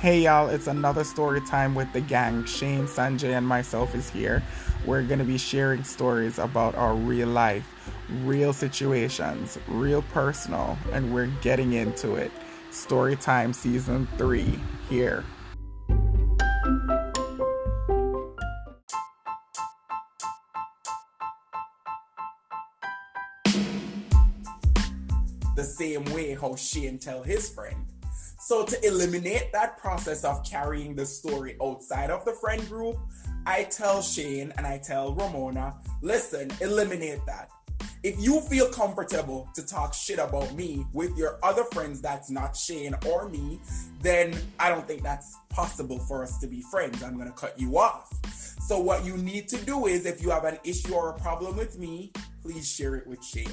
Hey y'all, it's another story time with the gang. Shane, Sanjay, and myself is here. We're gonna be sharing stories about our real life, real situations, real personal, and we're getting into it. Story time season three here. The same way how Shane tell his friend so to eliminate that process of carrying the story outside of the friend group, I tell Shane and I tell Ramona, listen, eliminate that. If you feel comfortable to talk shit about me with your other friends that's not Shane or me, then I don't think that's possible for us to be friends. I'm gonna cut you off. So what you need to do is if you have an issue or a problem with me, please share it with Shane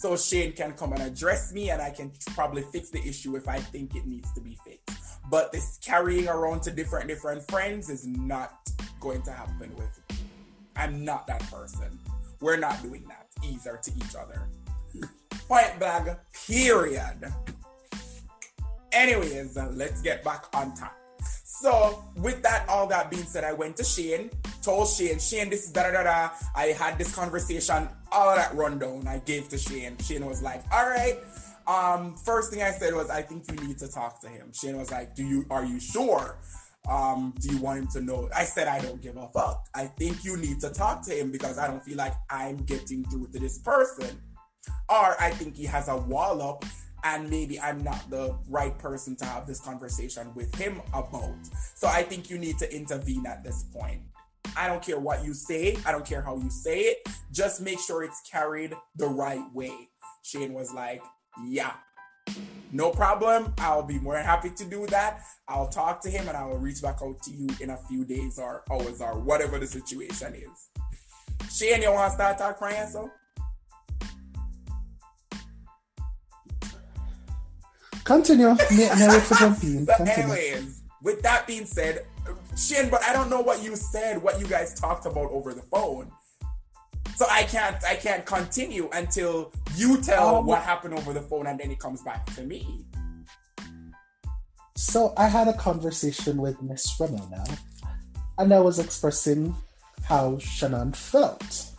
so Shane can come and address me and I can probably fix the issue if I think it needs to be fixed. But this carrying around to different different friends is not going to happen with me. I'm not that person. We're not doing that either to each other. Point blank, period. Anyways, let's get back on top. So, with that, all that being said, I went to Shane, told Shane, Shane, this is da da da. I had this conversation, all that rundown I gave to Shane. Shane was like, all right. Um, first thing I said was, I think you need to talk to him. Shane was like, do you, are you sure? Um, do you want him to know? I said, I don't give a fuck. I think you need to talk to him because I don't feel like I'm getting through to this person. Or I think he has a wall up and maybe I'm not the right person to have this conversation with him about. So I think you need to intervene at this point. I don't care what you say, I don't care how you say it, just make sure it's carried the right way. Shane was like, Yeah, no problem. I'll be more than happy to do that. I'll talk to him and I will reach back out to you in a few days or hours or whatever the situation is. Shane, you want to start talking yourself? Continue. Never so anyways, with that being said, Shane, but I don't know what you said, what you guys talked about over the phone. So I can't I can't continue until you tell um, what happened over the phone and then it comes back to me. So I had a conversation with Miss Ramona and I was expressing how Shannon felt.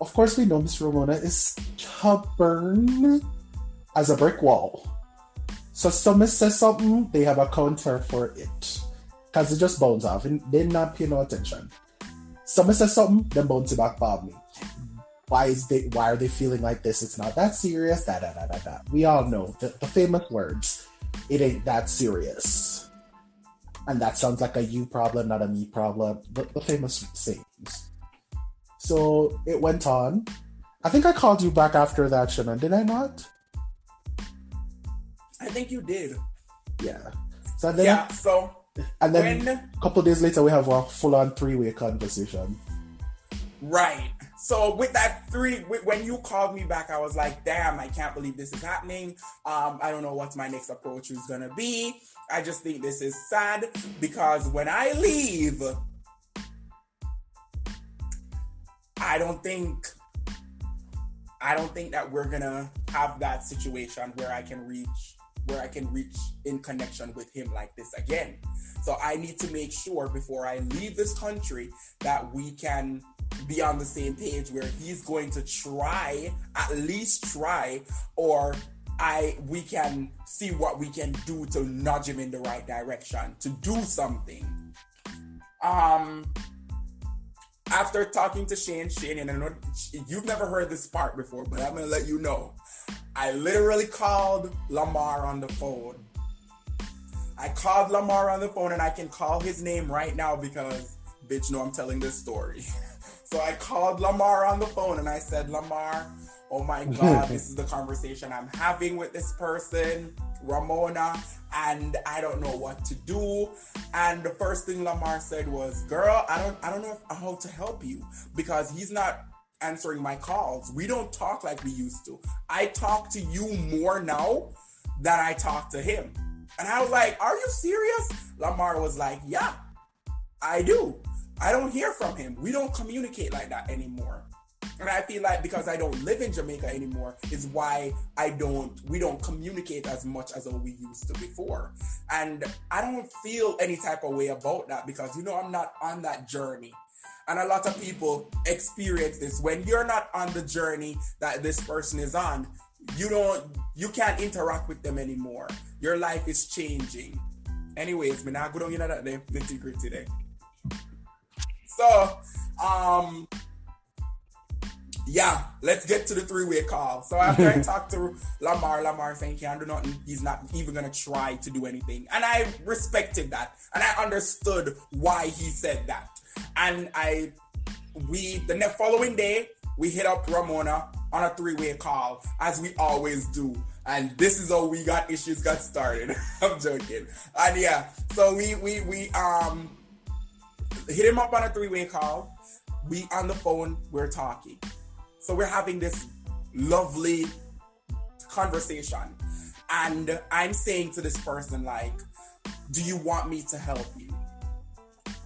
Of course, we know Miss Ramona is stubborn as a brick wall. So someone says something, they have a counter for it. Because it just bounce off and they're not paying no attention. Someone says something, then bounce it back Bob me. Why is they why are they feeling like this? It's not that serious. Da da da da da. We all know the, the famous words. It ain't that serious. And that sounds like a you problem, not a me problem. The, the famous sayings. So it went on. I think I called you back after that, Shannon, did I not? I think you did. Yeah. So then, yeah. So and then when, a couple days later, we have a full-on three-way conversation. Right. So with that three, when you called me back, I was like, "Damn, I can't believe this is happening. Um, I don't know what my next approach is gonna be. I just think this is sad because when I leave, I don't think, I don't think that we're gonna have that situation where I can reach where I can reach in connection with him like this again. So I need to make sure before I leave this country that we can be on the same page where he's going to try, at least try, or I we can see what we can do to nudge him in the right direction, to do something. Um after talking to Shane, Shane, and I know you've never heard this part before, but I'm gonna let you know. I literally called Lamar on the phone. I called Lamar on the phone and I can call his name right now because bitch know I'm telling this story. so I called Lamar on the phone and I said, Lamar, oh my God, this is the conversation I'm having with this person, Ramona, and I don't know what to do. And the first thing Lamar said was, girl, I don't I don't know how to help you because he's not answering my calls. We don't talk like we used to. I talk to you more now than I talk to him. And I was like, Are you serious? Lamar was like, Yeah, I do. I don't hear from him. We don't communicate like that anymore. And I feel like because I don't live in Jamaica anymore is why I don't we don't communicate as much as we used to before. And I don't feel any type of way about that because you know I'm not on that journey. And a lot of people experience this when you're not on the journey that this person is on. You don't you can't interact with them anymore. Your life is changing. Anyways, me good on you, know that nitty gritty today. So, um, yeah, let's get to the three-way call. So after I talked to Lamar, Lamar saying he can't do nothing, he's not even gonna try to do anything. And I respected that. And I understood why he said that. And I we the next following day, we hit up Ramona on a three-way call, as we always do. And this is how we got issues got started. I'm joking. And yeah, so we we we um hit him up on a three-way call. We on the phone, we're talking so we're having this lovely conversation. And I'm saying to this person, like, do you want me to help you?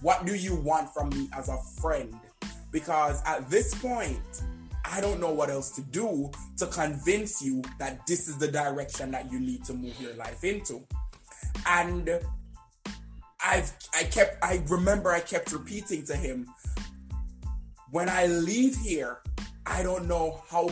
What do you want from me as a friend? Because at this point, I don't know what else to do to convince you that this is the direction that you need to move your life into. And I've I kept I remember I kept repeating to him when I leave here, I don't know how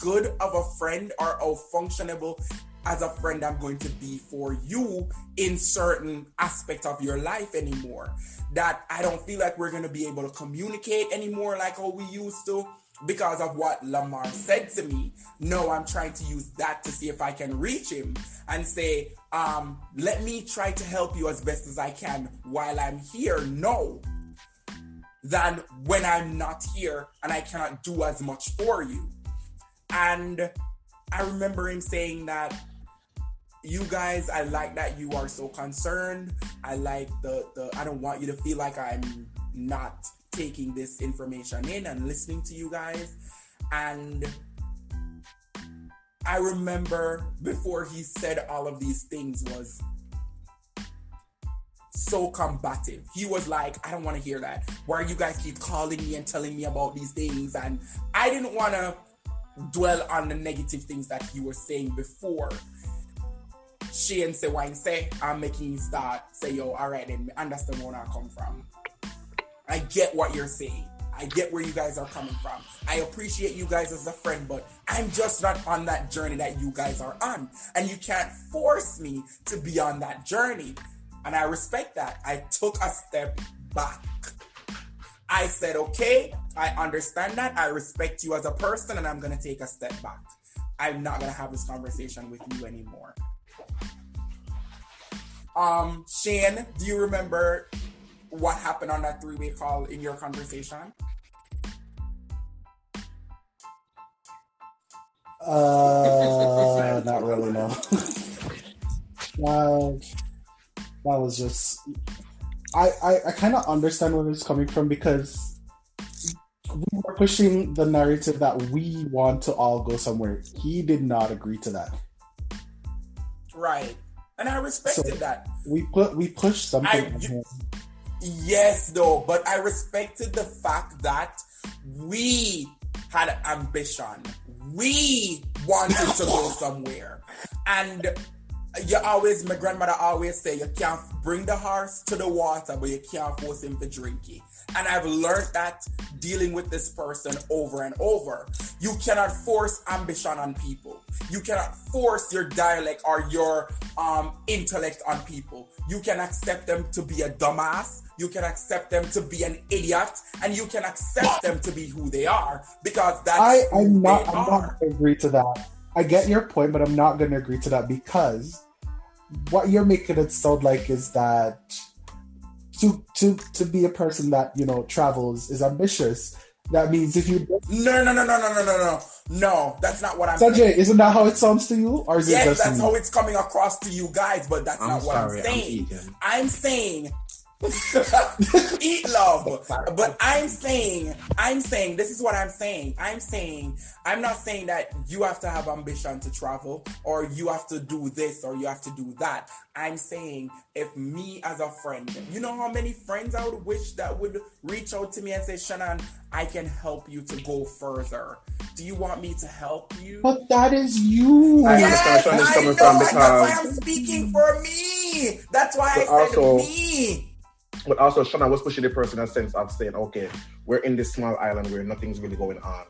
good of a friend or how functionable as a friend I'm going to be for you in certain aspects of your life anymore. That I don't feel like we're going to be able to communicate anymore like how we used to because of what Lamar said to me. No, I'm trying to use that to see if I can reach him and say, um, let me try to help you as best as I can while I'm here. No, than when I'm not here and I cannot do as much for you. And I remember him saying that you guys, I like that you are so concerned. I like the the I don't want you to feel like I'm not taking this information in and listening to you guys. And I remember before he said all of these things was so combative. He was like, I don't want to hear that. Why you guys keep calling me and telling me about these things? And I didn't want to dwell on the negative things that he was saying before. Shane say why say I'm making you start say yo alright then understand where I come from. I get what you're saying. I get where you guys are coming from. I appreciate you guys as a friend, but I'm just not on that journey that you guys are on. And you can't force me to be on that journey. And I respect that. I took a step back. I said, okay, I understand that. I respect you as a person, and I'm going to take a step back. I'm not going to have this conversation with you anymore. Um, Shane, do you remember what happened on that three way call in your conversation? Uh, not really, no. uh, that was just I I, I kind of understand where it's coming from because we were pushing the narrative that we want to all go somewhere. He did not agree to that. Right, and I respected so that. We put we pushed something. I, yes, though, but I respected the fact that we had ambition. We wanted to go somewhere, and you always, my grandmother always say, you can't bring the horse to the water, but you can't force him to drink it. And I've learned that dealing with this person over and over. You cannot force ambition on people. You cannot force your dialect or your um, intellect on people. You can accept them to be a dumbass. You can accept them to be an idiot, and you can accept them to be who they are because that's I, I'm not. I'm not agree to that. I get your point, but I'm not going to agree to that because what you're making it sound like is that to to to be a person that you know travels is ambitious. That means if you no no no no no no no no no that's not what I'm. Sanjay, saying. isn't that how it sounds to you, or is yes, it just that's me? how it's coming across to you guys? But that's I'm not what I'm saying. I'm, I'm saying eat love. But I'm saying, I'm saying, this is what I'm saying. I'm saying, I'm not saying that you have to have ambition to travel or you have to do this or you have to do that. I'm saying, if me as a friend, you know how many friends I would wish that would reach out to me and say, Shannon, I can help you to go further. Do you want me to help you? But that is you. I yes, understand where I coming know. from That's why because- I'm speaking for me. That's why I But said also- me. But also, Shana was pushing the person in a sense of saying, okay, we're in this small island where nothing's really going on.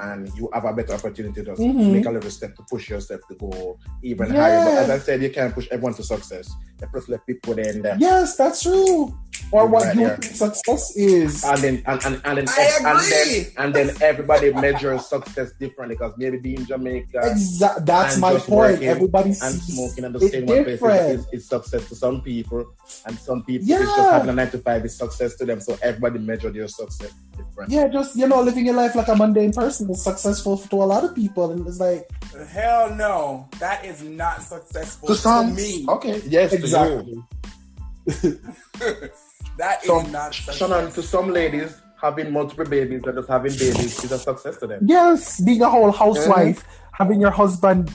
And you have a better opportunity to Mhm. make a little step to push yourself to go even Yeah. higher. But as I said, you can't push everyone to success. You first let people then there. Yes, that's true. Or what Right you there. think success is. And then and, and, and then I and then and then everybody measures success differently because maybe being in Jamaica Exactly. That's my point. working Everybody and smoking and it just staying one place different. is, is, is success to some people, and some people Yeah. it's just having a nine to five is success to them. So everybody measure their success different. Yeah, just you know, living your life like a mundane person is successful to a lot of people, and it's like Hell no, that is not successful To to, me. Okay, yes, to you. exactly. That is So, not Shannon, to some ladies, having multiple babies and just having babies is a success to them. Yes, being a whole housewife, having your husband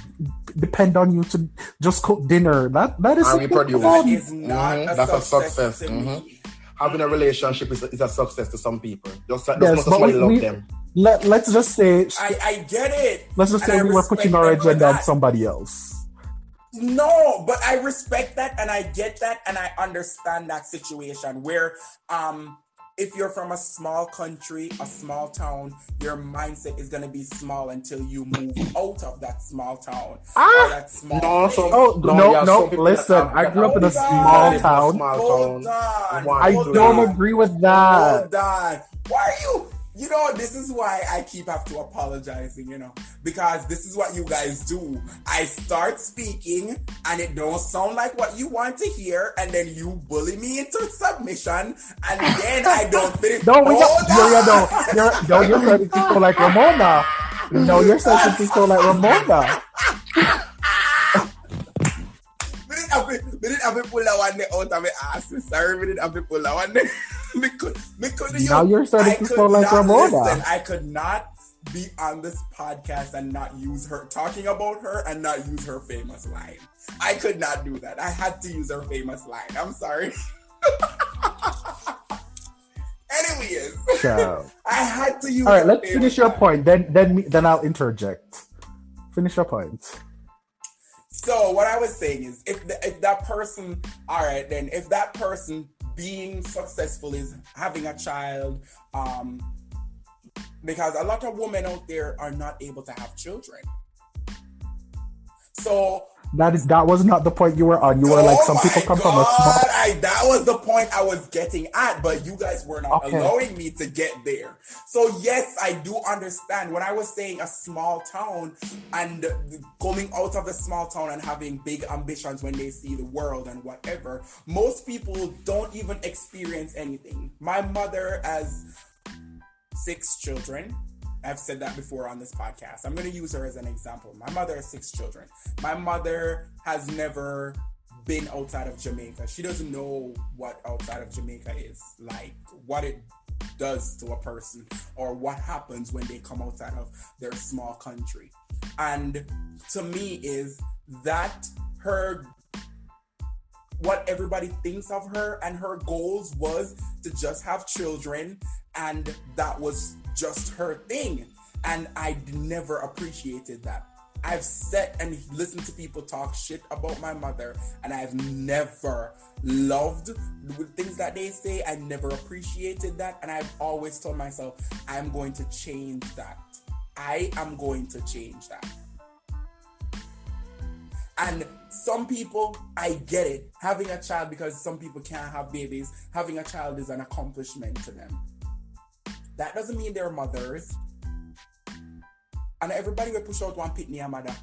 depend on you to just cook dinner. That that is And a reproduce. good That one. is not Mhm, a that's a success, success. to Mhm. me. Having a relationship is a, is a success to some people. Just, just Yes, yes, but we- love we- them. Let Let's just say I, I get it. let's just and say I we were putting our them for agenda on somebody else. No, but I respect that and I get that and I understand that situation where um if you're from a small country, a small town, your mindset is gonna be small until you move out of that small town Ah! or that small No, so- Oh No, no, yeah, no! Listen, I grew up in a small Live in a town. Hold on. I don't agree with that. Hold on. Why are you? You know, this is why I keep have to apologizing, you know, because this is what you guys do. I start speaking and it don't sound like what you want to hear, and then you bully me into submission, and then I don't finish. No, we don't. You're, no, on. you're, no, you're to sound like Ramona. No, you're starting to sound like Ramona. Me didn't have to, me didn't have to pull that one out of my ass. Sorry, didn't have to pull that one day. me could, me could, you, Now you're starting I to sound like Ramona. listen. I could not be on this podcast and not use her talking about her and not use her famous line. I could not do that. I had to use her famous line. I'm sorry. Anyways, Ciao. I had to use. All right, let's finish your line. point. Then, then, me, then I'll interject. Finish your point. So what I was saying is, if the, if that person, all right, then if that person being successful is having a child, um, because a lot of women out there are not able to have children. So That is that was not the point you were on. You were Oh like some people come from a oh God, small. I, that was the point I was getting at, but you guys were not Okay. allowing me to get there. So yes, I do understand when I was saying a small town and coming out of the small town and having big ambitions when they see the world and whatever. Most people don't even experience anything. My mother has six children. I've said that before on this podcast. I'm going to use her as an example. My mother has six children. My mother has never been outside of Jamaica. She doesn't know what outside of Jamaica is like, what it does to a person, or what happens when they come outside of their small country. And to me, is that her what everybody thinks of her and her goals was to just have children and that was just her thing. And i never appreciated that. I've sat and listened to people talk shit about my mother and i've never loved the things that they say. I never appreciated that. And i've always told myself i'm going to change that. I am going to change that. And some people, I get it. Having a child, because some people can't have babies, having a child is an accomplishment to them. That doesn't mean they're mothers. And everybody will push out one pitney a mother.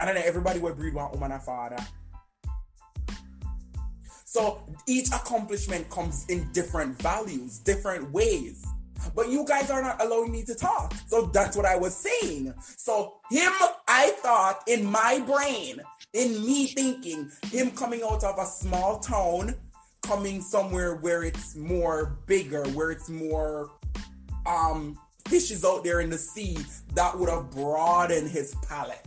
And then everybody will breed one woman a father. So each accomplishment comes in different values, different ways. But you guys are not allowing me to talk. So that's what I was saying. So him, I thought in my brain, in me thinking, him coming out of a small town, coming somewhere where it's more bigger, where it's more um fishes out there in the sea, that would have broadened his palate.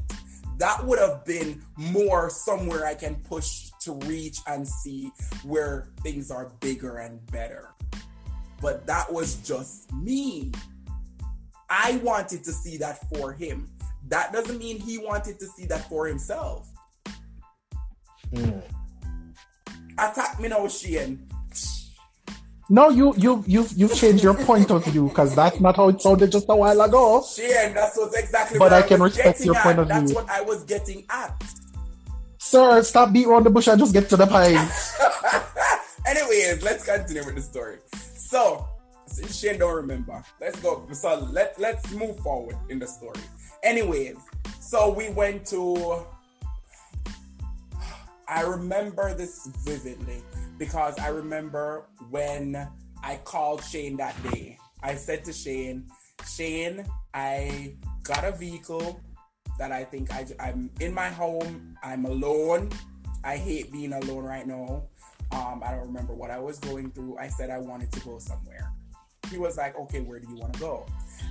That would have been more somewhere I can push to reach and see where things are bigger and better. But that was just me. I wanted to see that for him. That doesn't mean he wanted to see that for himself. Mm. Attack me now, Shane. No, you you you you've changed your point of view because that's not how it sounded just a while ago. Shane, that's what exactly But what I can respect your at. point of That's view. That's what I was getting at. Sir, stop beating around the bush and just get to the point. Anyways, let's continue with the story. So, Shane don't remember, let's go. So let let's move forward in the story. Anyways, so we went to. I remember this vividly because I remember when I called Shane that day. I said to Shane, Shane, I got a vehicle that I think I, I'm in my home. I'm alone. I hate being alone right now. Um, I don't remember what I was going through. I said I wanted to go somewhere. He was like, okay, where do you want to go?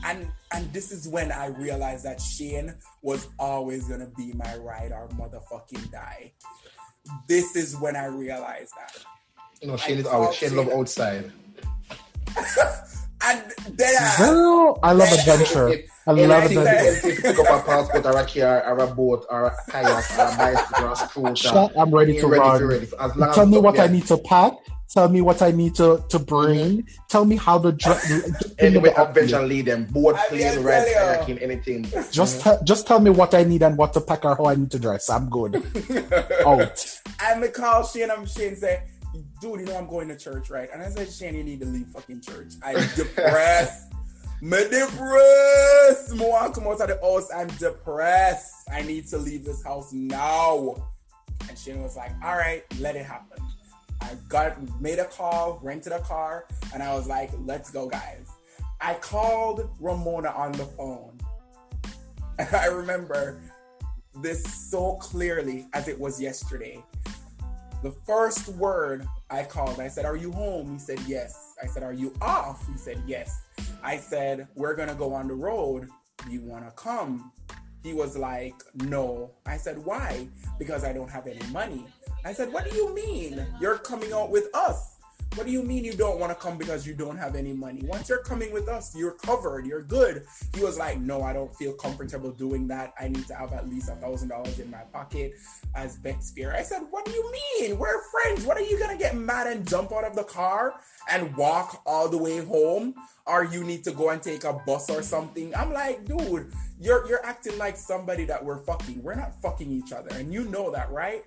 And and this is when I realized that Shane was always gonna be my ride or motherfucking die. This is when I realized that. You know, Shane I is called out. Shane love outside. And then I Girl, I love adventure. I love adventure. that if you pick up a passport or a car or a boat or a kayak or a bicycle or a scooter, Shut, I'm ready to you're ready run. to ready. As long as Tell me it's what I need to pack. Tell me what I need to, to bring. Mm-hmm. Tell me how to dr- there. Anyway, adventure lead them. board, I plane, will ride, kayaking, anything. Just mm-hmm. te- just tell me what I need and what to pack or how I need to dress. I'm good. Out. And I call Shane and I'm Shane say, dude, you know I'm going to church, right? And I said, Shane, you need to leave fucking church. I'm depressed. Me depressed. Me want to come out of the house. I'm depressed. I need to leave this house now. And Shane was like, all right, let it happen. I got made a call, rented a car, and I was like, let's go, guys. I called Ramona on the phone. And I remember this so clearly as it was yesterday. The first word I called, I said, Are you home? He said, Yes. I said, Are you off? He said, Yes. I said, We're going to go on the road. You want to come? He was like, No. I said, Why? Because I don't have any money. I said, What do you mean? You're coming out with us. What do you mean you don't want to come because you don't have any money? Once you're coming with us, you're covered, you're good. He was like, No, I don't feel comfortable doing that. I need to have at least a thousand dollars in my pocket as Bet's fare. I said, What do you mean? We're friends. What are you gonna get mad and jump out of the car and walk all the way home? Or you need to go and take a bus or something? I'm like, dude, you're you're acting like somebody that we're fucking. We're not fucking each other, and you know that, right?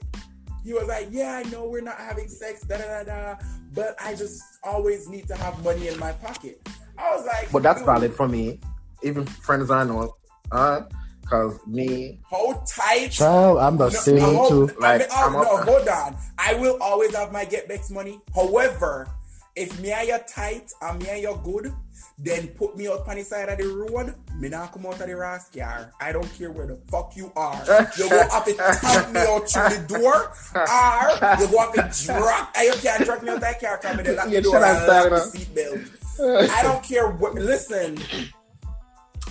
He was like, Yeah, I know we're not having sex, da da da da, but I just always need to have money in my pocket. I was like, But that's dude, valid for me. Even friends I know, uh, cause me, Hold tight. Child, I'm the No, same no, too. I mean, Like, oh, I'm no, up- hold on. I will always have my get back money. However, if me and you tight and me and you good, then put me out on the side of the road. Me not come out of the ras car. I don't care where the fuck you are. You go have to tap me out through the door, or you go have to drop. And you can't drop me out that car. Come in lock Yeah, the door shut and lock the seatbelt. I don't care what. Listen,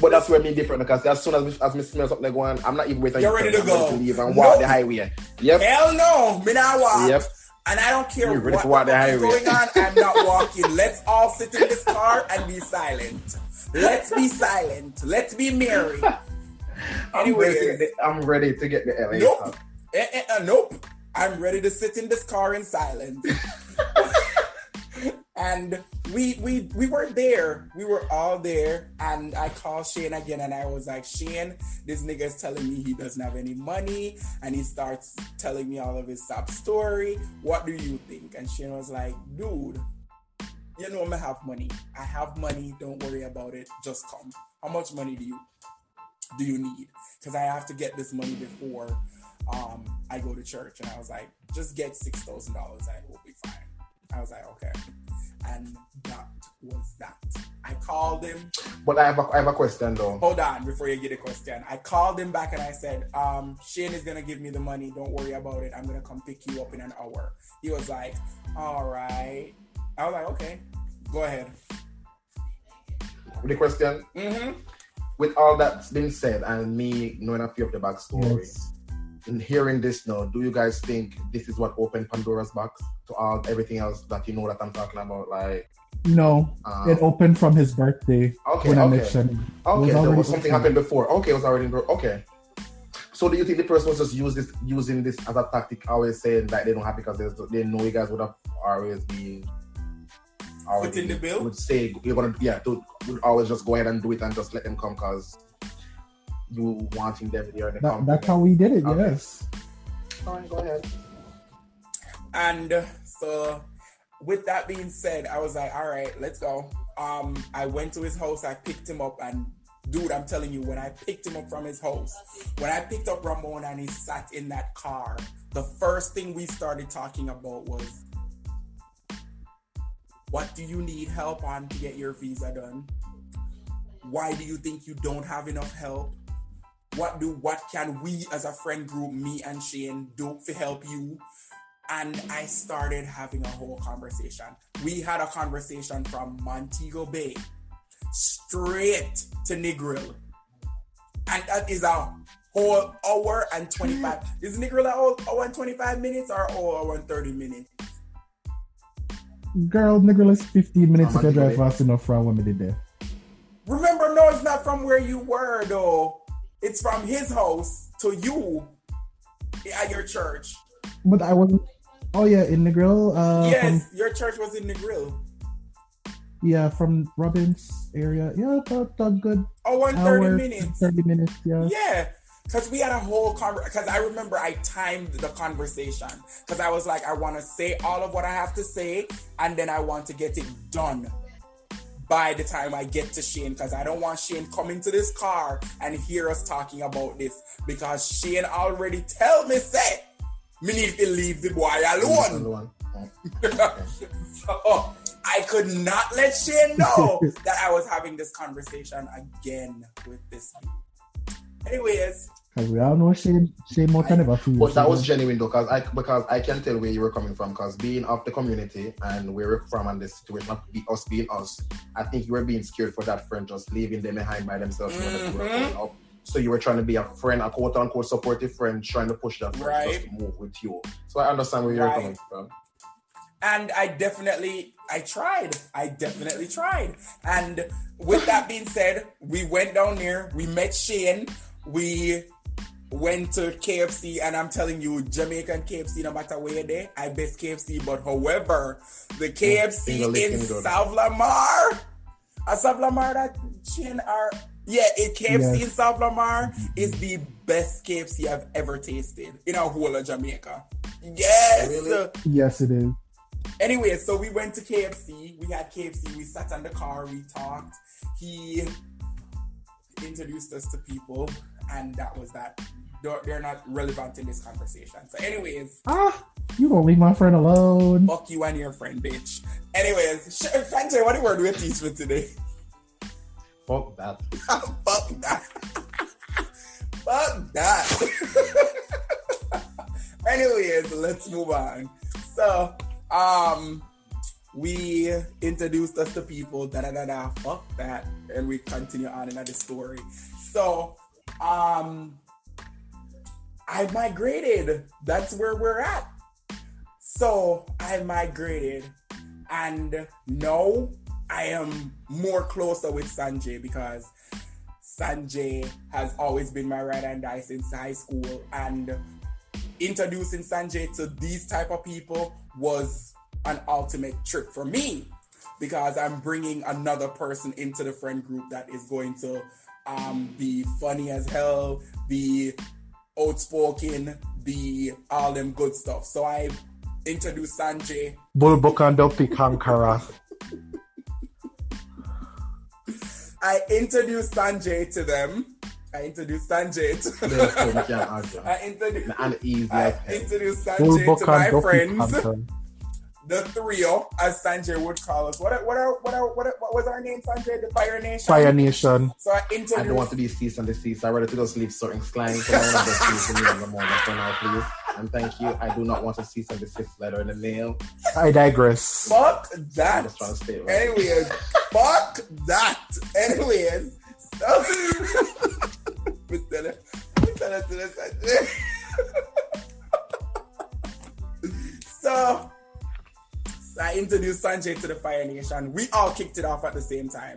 but that's where me different because as soon as me, as me smell something going, I'm not even waiting. You're ready to I'm go. leave and No. walk the highway. Yep. Hell no, me not walk. Yep. And I don't care what the is going on. I'm not walking. Let's all sit in this car and be silent. Let's be silent. Let's be merry. I'm ready, to Anyways, get the, I'm ready to get the LA. nope. eh, eh, nope. I'm ready to sit in this car in silence. and we we we were there. We were all there. And I called Shane again and I was like, Shane, this nigga is telling me he doesn't have any money. And he starts telling me all of his sob story. What do you think? And Shane was like, dude, you know I have money. I have money. Don't worry about it. Just come. How much money do you do you need? Because I have to get this money before um, I go to church. And I was like, just get six thousand dollars and it will be fine. I was like, okay. And that was that. I called him. But I have a, I have a question though. Hold on before you get a question. I called him back and I said, um, Shane is gonna give me the money. Don't worry about it. I'm gonna come pick you up in an hour. He was like, All right. I was like, Okay, go ahead. The question Mm-hmm. with all that's been said and me knowing a few of the backstory Yes. And hearing this now, do you guys think this is what opened Pandora's box to all everything else that you know that I'm talking about? Like, No, um, it opened from his birthday okay, when I okay. mentioned. it. It Okay, was there was something open. happened before. Okay, it was already okay. So do you think the person was just use this, using this as a tactic, always saying that they don't have because they know you guys would have always been already Put in the bill? Would say you're gonna yeah, to, would always just go ahead and do it and just let them come because you wanting them there. and they That, come. that's how we did it. Okay. Yes. Fine, go ahead. And uh, so, with that being said, I was like, all right, let's go. Um, I went to his house, I picked him up, and dude, I'm telling you, when I picked him up from his house, when I picked up Ramon and he sat in that car, the first thing we started talking about was what do you need help on to get your visa done? Why do you think you don't have enough help? What do what can we as a friend group, me and Shane, do to help you? and I started having a whole conversation. We had a conversation from Montego Bay straight to Negril. And that is a whole hour and 25. Mm-hmm. Is Negril a whole hour and 25 minutes or whole hour and 30 minutes? Girl, nigga, is 15 minutes How if I much drive fast enough for a woman did there. Remember, no, it's not from where you were though. It's from his house to you at your church. But I wasn't. Oh yeah, in Negril. Uh, yes, your church was in Negril. From, yeah, from Robbins area. Yeah, about good and 30 hour, minutes. 30 minutes. Yeah. Yeah, because we had a whole conversation. Because I remember I timed the conversation because I was like, I want to say all of what I have to say, and then I want to get it done by the time I get to Shane. Because I don't want Shane coming to this car and hear us talking about this. Because Shane already tell me say me need to leave the boy alone. Another one. Oh. so I could not let Shane know that I was having this conversation again with this. Anyways, Because we all know Shane, Shane Moulton never feels. But that was genuine though, because I because I can tell where you were coming from. Because being of the community and where we're from and the situation of be, us being us, I think you were being scared for that friend just leaving them behind by themselves. you know, that you were Mhm. up. So you were trying to be a friend, a quote unquote supportive friend, trying to push that friend just to move with you. So I understand where you're Right. coming from. and I definitely I tried. I definitely tried. And with that being said, we went down there, we met Shane, we went to KFC, and I'm telling you, Jamaican KFC, no matter where you're there, I best KFC. But however, the KFC Finger licking in good. Sav-la-Mar, a Sav-la-Mar that Shane are yeah, it KFC Yes. in Sav-la-Mar mm-hmm. is the best KFC I've ever tasted in a whole of Jamaica. Yes. Really? Yes, it is. Anyway, so we went to KFC. We had KFC. We sat in the car. We talked. He introduced us to people, and that was that. They're they're not relevant in this conversation. So, anyways, Ah, you gonna leave my friend alone? fuck you and your friend, bitch. Anyways, sh- Fancy, what the word we teach for today? Fuck that. fuck that. fuck that. Anyways, let's move on. So, um, we introduced us to people, da da da da, fuck that, and we continue on another story. So, um, I migrated. That's where we're at. So I migrated, and now I am more closer with Sanjay because Sanjay has always been my right hand eye since high school, and introducing Sanjay to these type of people was an ultimate trick for me because I'm bringing another person into the friend group that is going to um, be funny as hell, be outspoken, be all them good stuff. So I introduced Sanjay. Bulbuk and Dumpy Kankara. I introduced Sanjay to them. I introduced Sanjay to There's so much you can argue. I introduced I introduced Sanjay to my friends. Kankara. the trio, as Sanjay would call us. What what are, what are, what, what was our name, Sanjay? The Fire Nation. Fire Nation. So I I don't want to be cease and desist. I rather to just leave certain slang. So I want to just cease in the moment for now, please. And thank you. I do not want to cease and desist letter in the mail. I digress. Fuck I'm that. just trying to stay right. Anyways, fuck that. Anyways, so we tell her, we tell her to the so I introduced Sanjay to the Fire Nation. We all kicked it off at the same time.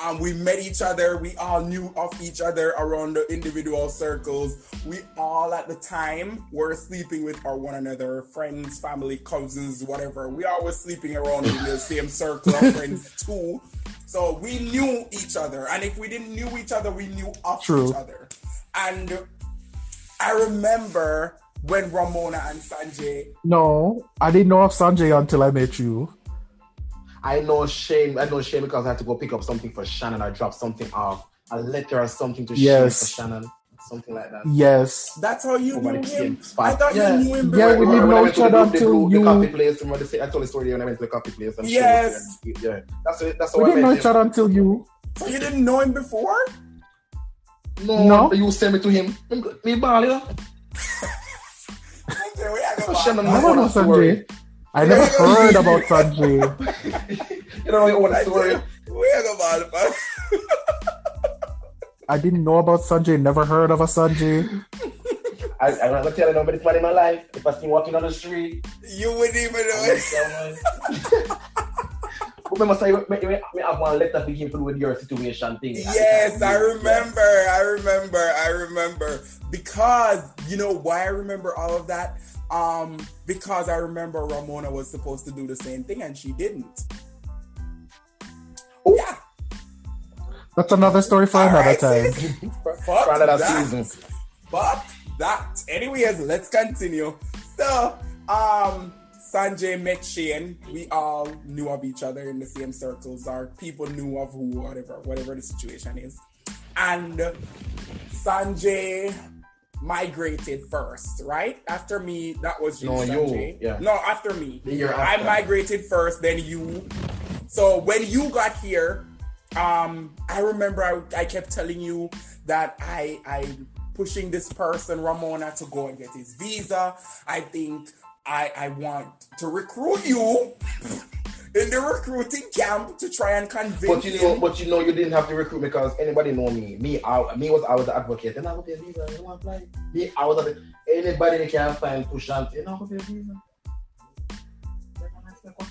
Um, we met each other. We all knew of each other around the individual circles. We all at the time were sleeping with our one another, friends, family, cousins, whatever. We all were sleeping around in the same circle of friends too. So we knew each other. And if we didn't knew each other, we knew of True. each other. And I remember when Ramona and Sanjay No, I didn't know of Sanjay until I met you. I know Shane. I know Shane because I had to go pick up something for Shannon. I dropped something off, a letter or something to Yes. Shane for Shannon, something like that. Yes. That's how you oh, Over knew him. spot. I thought Yeah. you knew him. Yeah, before. we didn't know each other until blue- the you- coffee place. Remember, the, I told the story when I went to the coffee place. And Shane Yes. there and- yeah, that's it. That's how We I didn't know met each other until you. So you didn't know him before? No, No. you sent me to him. Me ball, So Shannon I don't know knows that story. Sanjay. I never heard about Sanjay. You know your own story. We are gonna ball, I didn't know about Sanjay. Never heard of a Sanjay. I, I'm not gonna tell you nobody man in my life. If I see him walking on the street, You wouldn't even know I'm it. gonna tell him. But me must say, me, me, me have one letter begin to do with your situation thing. Yes, I remember. I remember. I remember. Because you know why I remember all of that? Um, because I remember Ramona was supposed to do the same thing and she didn't. Oh. Yeah. That's another story for All another right, time. sis. For another that. season. Fuck that. Anyways, let's continue. So, um, Sanjay met Shane. We all knew of each other in the same circles. Our people knew of who, whatever, whatever the situation is. And Sanjay migrated first, right? After me, that was you, No, you, Sanjay. yeah. No, after me. The year I migrated first, then you. So when you got here, um, I remember I, I kept telling you that I I pushing this person Ramona to go and get his visa. I think I I want to recruit you in the recruiting camp to try and convince But you know, him. but you know, you didn't have to recruit because anybody know me. Me, I, me was I was the advocate, and I would be a visa. You want apply? Me, I was the, anybody can find push and you know, be a visa.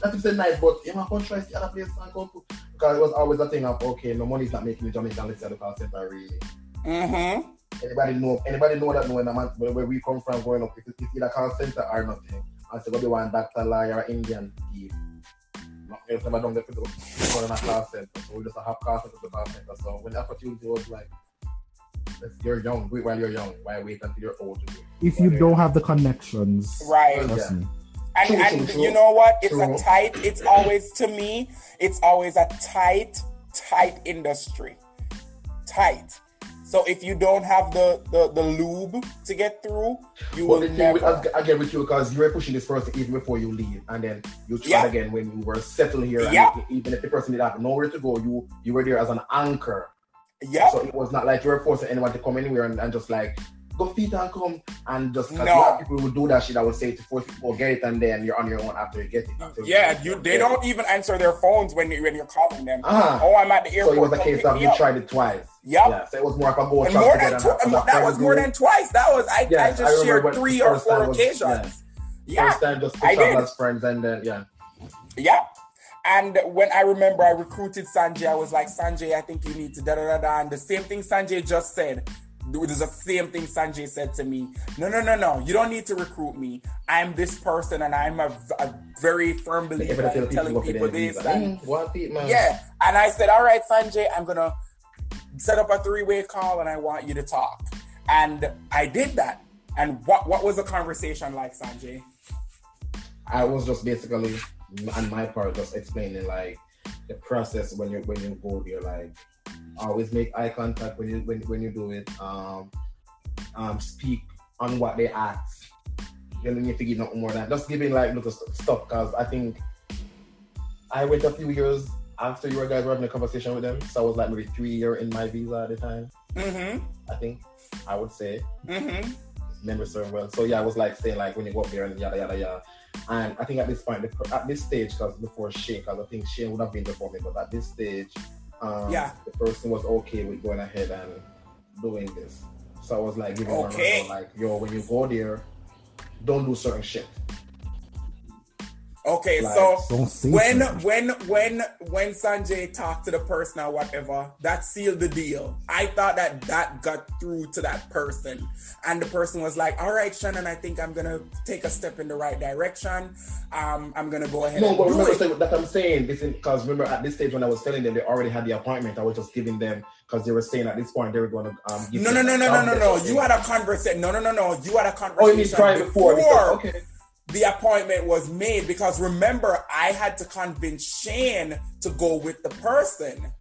That is nice, but you know, I try the other place and go to because it was always a thing of okay, my money's not making me Jamaican. Let's say the call center really. Mm-hmm. Anybody know? Anybody know that? Know when, a man, where, where we come from, growing up, if it's either call center or nothing. I said, go be one doctor, lawyer, Indian thief. Not if I don't get to go go in a call center. So we just have call center to call center. So when the opportunity was like, you're young, do it while you're young. Why wait until you're old to do it? If you don't have the connections, Right. trust me. And, True, and true, true. you know what? It's True. a tight, it's always to me, it's always a tight, tight industry. Tight. So if you don't have the the, the lube to get through, you But will the thing with. I get with you because you were pushing this person even before you leave, and then you try Yeah. again when you were settled here. and Yeah. even if the person did have nowhere to go, you you were there as an anchor. Yeah. So it was not like you were forcing anyone to come anywhere and, and just like go feet and come and just 'cause No. a lot of people would do that shit. I would say to force people get it and then you're on your own after you get it. After Yeah, get you they don't even answer their phones when you when you're calling them. Ah. Oh, I'm at the So airport. it was a case of you tried it twice. Yep. Yeah. So it was more of a go And more than two, and that was more than twice. That was I, Yes, I I just remember shared three or four was- occasions. Yeah. First time just I did. as friends and then yeah. Yeah. And when I remember I recruited Sanjay, I was like, Sanjay, I think you need to da da da da. And the same thing Sanjay just said. There's the same thing Sanjay said to me. No, no, no, no. You don't need to recruit me. I'm this person, and I'm a, a very firm believer Everybody tell in people telling go people their this. visa. And Mm, What feet, man? yeah. And I said, all right, Sanjay, I'm gonna set up a three-way call, and I want you to talk. And I did that. And what what was the conversation like, Sanjay? I was just basically on my part just explaining like the process when you when you go there, like always make eye contact when you when, when you do it. Um um speak on what they ask. you don't need to give nothing more than. Just giving like little stuff because I think I went a few years after you guys were having a conversation with them. So I was like maybe three year in my visa at the time. Mm-hmm. I think I would say Mm-hmm. memory serve well. So yeah, I was like saying like when you go up there and yada yada yada. And I think at this point, at this stage, because before Shane, because I think Shane would have been me, but at this stage, um, Yeah. the person was okay with going ahead and doing this. So I was like, giving Okay. like, yo, when you go there, don't do certain shit. Okay, Like, so when certain when when when Sanjay talked to the person or whatever, that sealed the deal. I thought that that got through to that person, and the person was like, "All right, Shannon, I think I'm gonna take a step in the right direction. Um, I'm gonna go ahead No, and but do remember it." say- that I'm saying this because remember at this stage when I was telling them they already had the appointment, I was just giving them because they were saying at this point they were going to um. Give No, no, them no, a no, no, no, no. You had a conversation. No, no, no, no. You had a Oh, conversation you mean prior before? because- okay. The appointment was made because remember I had to convince Shane to go with the person.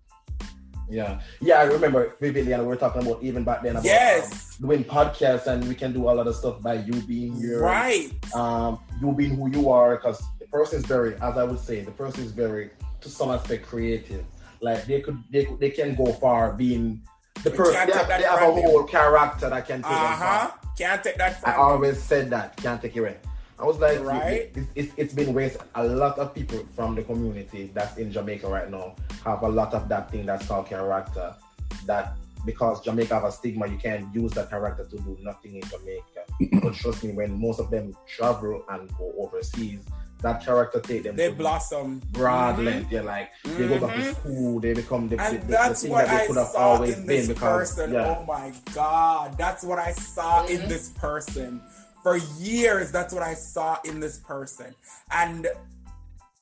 Yeah, yeah, I remember vividly, and we were talking about even back then about Yes. um, doing podcasts, and we can do all of stuff by you being here, Right. Um, you being who you are, because the person is very, as I would say, the person is very, to some aspect, creative. Like they could, they could, they can go far being the person. They, have, they have a whole character that can take Uh them far. huh. Can't take that I always said that. Can't take it away. I was like, Right. it, it, it's been waste. A lot of people from the community that's in Jamaica right now have a lot of that thing that's called character. That because Jamaica have a stigma, you can't use that character to do nothing in Jamaica. but trust me, when most of them travel and go overseas, that character take them They to blossom. broad length. They're like they go back to Mhm. school, they become the, the, And the- the that's thing what that they I could have always been because person. yeah. Oh my god, that's what I saw in Mhm. this person. For years, that's what I saw in this person. And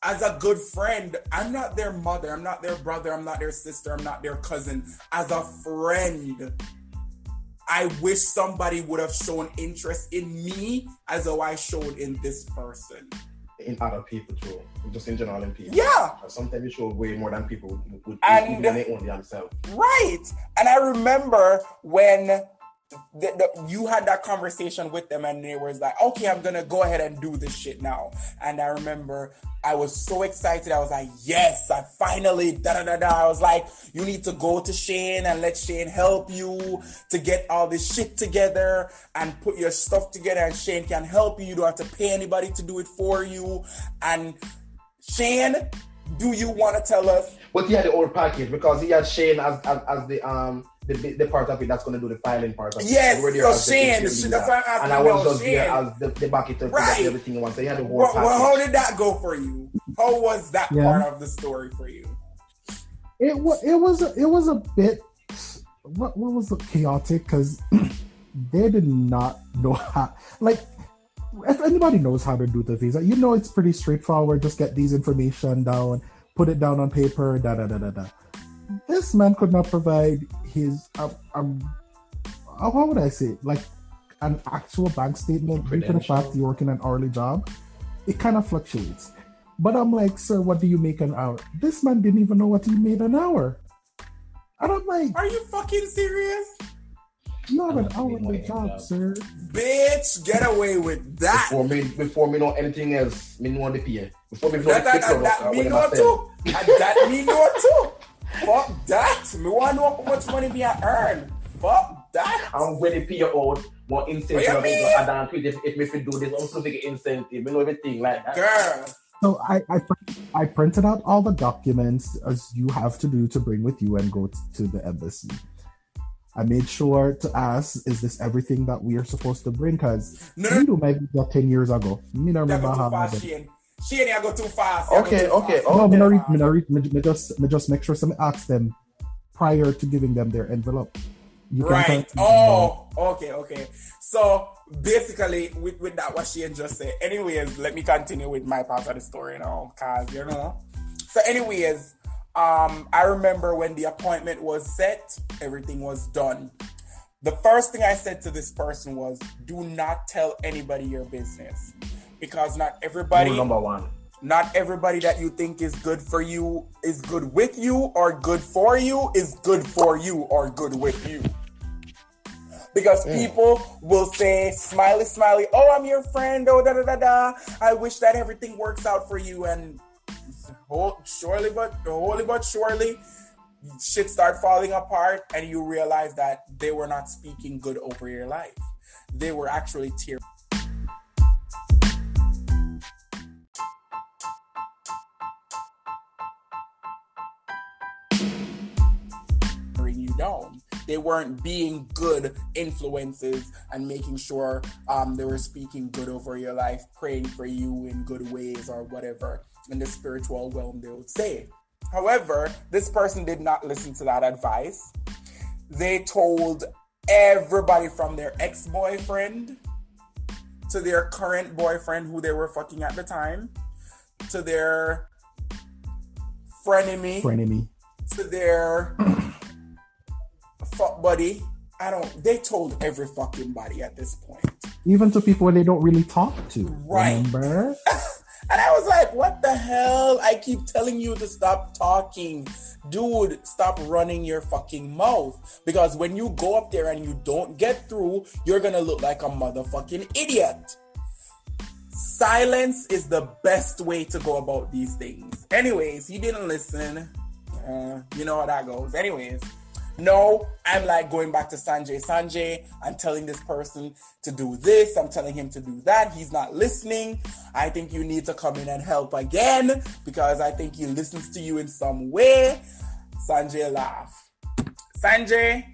as a good friend, I'm not their mother, I'm not their brother, I'm not their sister, I'm not their cousin. As a friend, I wish somebody would have shown interest in me as though I showed in this person. in other people too, just in general in people. Yeah. Sometimes you show way more than people would, would And- even they own themselves. Right. And I remember when the, the, you had that conversation with them and they was like, okay, I'm to go ahead and do this shit now. And I remember I was so excited. I was like, yes, I finally, da da da da. I was like, you need to go to Shane and let Shane help you to get all this shit together and put your stuff together. And Shane can help you. You don't have to pay anybody to do it for you. And Shane, do you want to tell us But he had the whole package because he had Shane as as, as the um the, the part of it that's going to do the filing part of it. Yes, We were there so as the Shane, interim sh- leader. that's why I'm And I was about just there as the, the back it up Right. to everything you want. So he had the whole Well, well, how did that go for you? How was that Yeah. part of the story for you? it was it was a, it was a bit what what was it chaotic because they did not know how like if anybody knows how to do the visa you know it's pretty straightforward just get these information down put it down on paper da da da da da this man could not provide his um, um how would i say it? like an actual bank statement due to the fact you're working an hourly job it kind of fluctuates but I'm like, sir, what do you make an hour? This man didn't even know what he made an hour. And I'm like, Are you fucking serious? you have an hourly doing job, job. sir. Bitch, get away with that. Before me, before me know anything else, me know the pay. Before me know That, the that, pay that, that me when know I said- too. That me know too. Fuck that. Me want to know how much money me I earn. Fuck that. And when they pay you out, more incentive What you about mean? to add it. If, if me fit do this, I'm supposed to get incentive. You know everything like that. Girl. So I, I I printed out all the documents as you have to do to bring with you and go t- to the embassy. I made sure to ask, is this everything that we are supposed to bring? Because No, we no, do my visa 10 years ago. Me not you remember go how too fast, I Shane. Shane, go too fast. You go Okay, too okay, fast. oh, No, me You read, me not read, me, me just, me just make sure somebody asks them prior to giving them their envelope. You can Right. tell- Oh, okay, okay. So basically, with, with that, what Shane just said. Anyways, let me continue with my part of the story now, cause you know. So, anyways, um, I remember when the appointment was set, everything was done. The first thing I said to this person was, "Do not tell anybody your business, because not everybody." Rule number one. not everybody that you think is good for you is good with you or good for you is good for you or good with you. Because Yeah. people will say, smiley, smiley, oh, I'm your friend, oh, da da da da. I wish that everything works out for you. And surely, but holy but surely, shit start falling apart, and you realize that they were not speaking good over your life. They were actually tearing They weren't being good influences and making sure um, they were speaking good over your life, praying for you in good ways or whatever in the spiritual realm they would say. However, this person did not listen to that advice. They told everybody from their ex boyfriend to their current boyfriend who they were fucking at the time to their frenemy Frenemy. to their fuck buddy. I don't. They told every fucking body at this point, Even to people they don't really talk to. Right. Remember? and I was like, "What the hell?" I keep telling you to stop talking, dude. Stop running your fucking mouth because when you go up there and you don't get through, you're gonna look like a motherfucking idiot. Silence is the best way to go about these things. Anyways, he didn't listen. Uh, you know how that goes. Anyways, no, I'm like going back to Sanjay. Sanjay, I'm telling this person to do this. I'm telling him to do that. He's not listening. I think you need to come in and help again because I think he listens to you in some way. Sanjay laugh. Sanjay,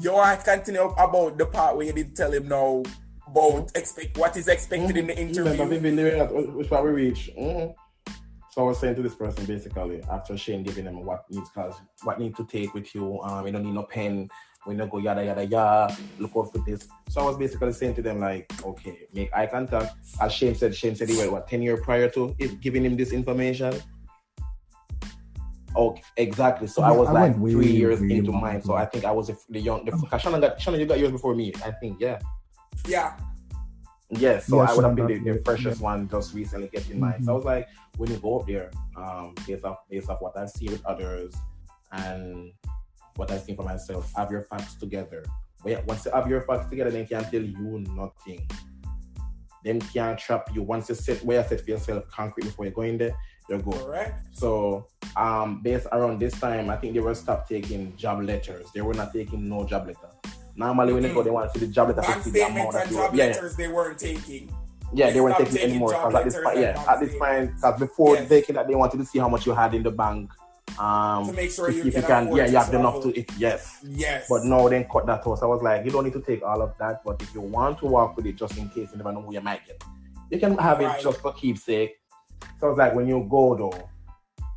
you to continue about the part where you did tell him no about expect what is expected in the Remember, interview. been doing that, which part we reach. Mhm. So I was saying to this person basically after Shane giving them what needs cause what need to take with you. Um, you don't need no pen. We don't go yada yada yada. Look out for this. So I was basically saying to them like, okay, make eye contact. As Shane said, Shane said he went what ten years prior to it, giving him this information. Okay, exactly. So I was I like went way, three years way into long. mine. So I think I was the, the young. The, cause Shannon got Shannon, you got yours before me. I think yeah. Yeah. Yes, so Yeah, I would have been the, got the it, freshest one just recently getting mine. Mhm. So I was like, when you go up there, um, based off based off what I've seen with others and what I've seen for myself, have your facts together. But yeah, once you have your facts together, then can't tell you nothing. Them can't trap you. Once you set where you set for yourself concrete before you go in there, you're good. Correct. So um based around this time, I think they were stopped taking job letters. They were not taking no job letter. Normally when they go, they want to see the job letter Bank statements and job yeah, letters they weren't taking. yeah, They they weren't taking taking anymore. at this point, yeah, at this point, because before Yes. taking that, they wanted to see how much you had in the bank. Um, To make sure to you if can you can, yeah, you have enough to, if, yes. Yes. But no, then cut that out. So I was like, you don't need to take all of that, but if you want to walk with it, just in case you never know who you might get, you can have Right. it just for keepsake. So I was like, when you go though,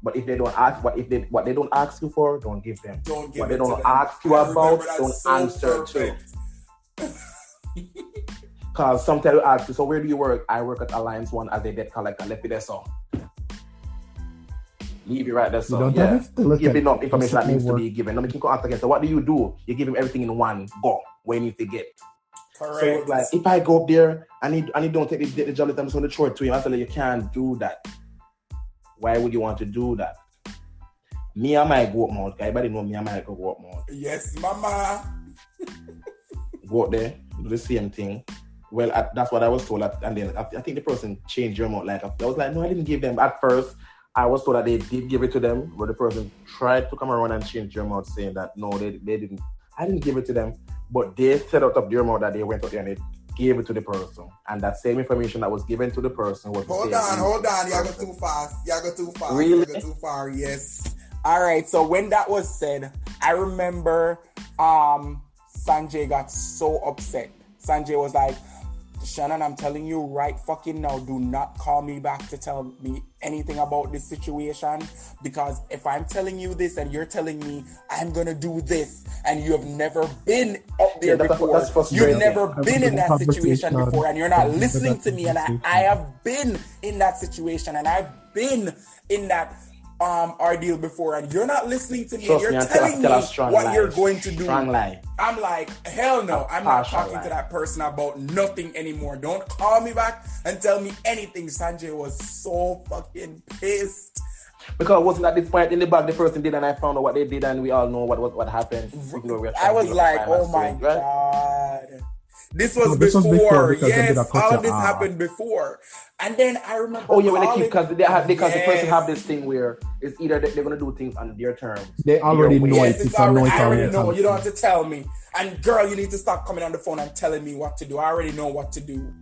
but if they don't ask, what if they what they don't ask you for, don't give them. don't give what they don't to them. ask you I about, don't so answer to. perfect. Cause sometimes you ask you, so where do you work? I work at Alliance One as a debt collector. Left it there, so leave it right there, so don't yeah. have to give at enough information that possible needs to be given. Let me keep asking again. So what do you do? You give him everything in one go where you need to get. Correct. So like if I go up there and he and he don't take the, the job, let them to throw it to him. I tell you, you can't do that. Why would you want to do that? Me, and might go up mouth. Everybody know me, and might go up mouth. yes, mama. Go up there, do the same thing. Well, I, that's what I was told. At, and then I, I think the person changed your mouth. Like I was like, no, I didn't give them. At first, I was told that they did give it to them, but the person tried to come around and change your mouth, saying that no, they, they didn't. I didn't give it to them, but they said out of their mouth that they went out there and they gave it to the person, and that same information that was given to the person was the Hold same on, hold on. Y'all go too fast. Y'all go too fast. Really? Y'all go too far. Yes. All right. So when that was said, I remember um Sanjay got so upset. Sanjay was like, Shannon, I'm telling you right fucking now, do not call me back to tell me anything about this situation. Because if I'm telling you this and you're telling me I'm gonna do this and you have never been up there Yeah, before, that's frustrating. you've never I've been in that situation before and you're not I've been in listening to me and I. I have been in that situation and I've been in that um ordeal before and you're not listening to me Trust and you're I tell, telling tell me what lie. you're going to do. Strong lie. I'm like, hell no, I'm not talking lie. to that person about nothing anymore. Don't call me back and tell me anything. Sanjay was so fucking pissed. Because it wasn't at this point in the back the person did, and I found out what they did, and we all know what what, what happened. Even though we are I was like, oh my god. This was No, this before. was before because they did yes, a all of this off. happened before. And then I remember. Oh yeah, when they keep because they have because the person have this thing where it's either they- they're gonna do things on their terms. They already know way. it. Yes, It's it's a already, I already already. know. You don't have to tell me. And girl, you need to stop coming on the phone and telling me what to do. I already know what to do.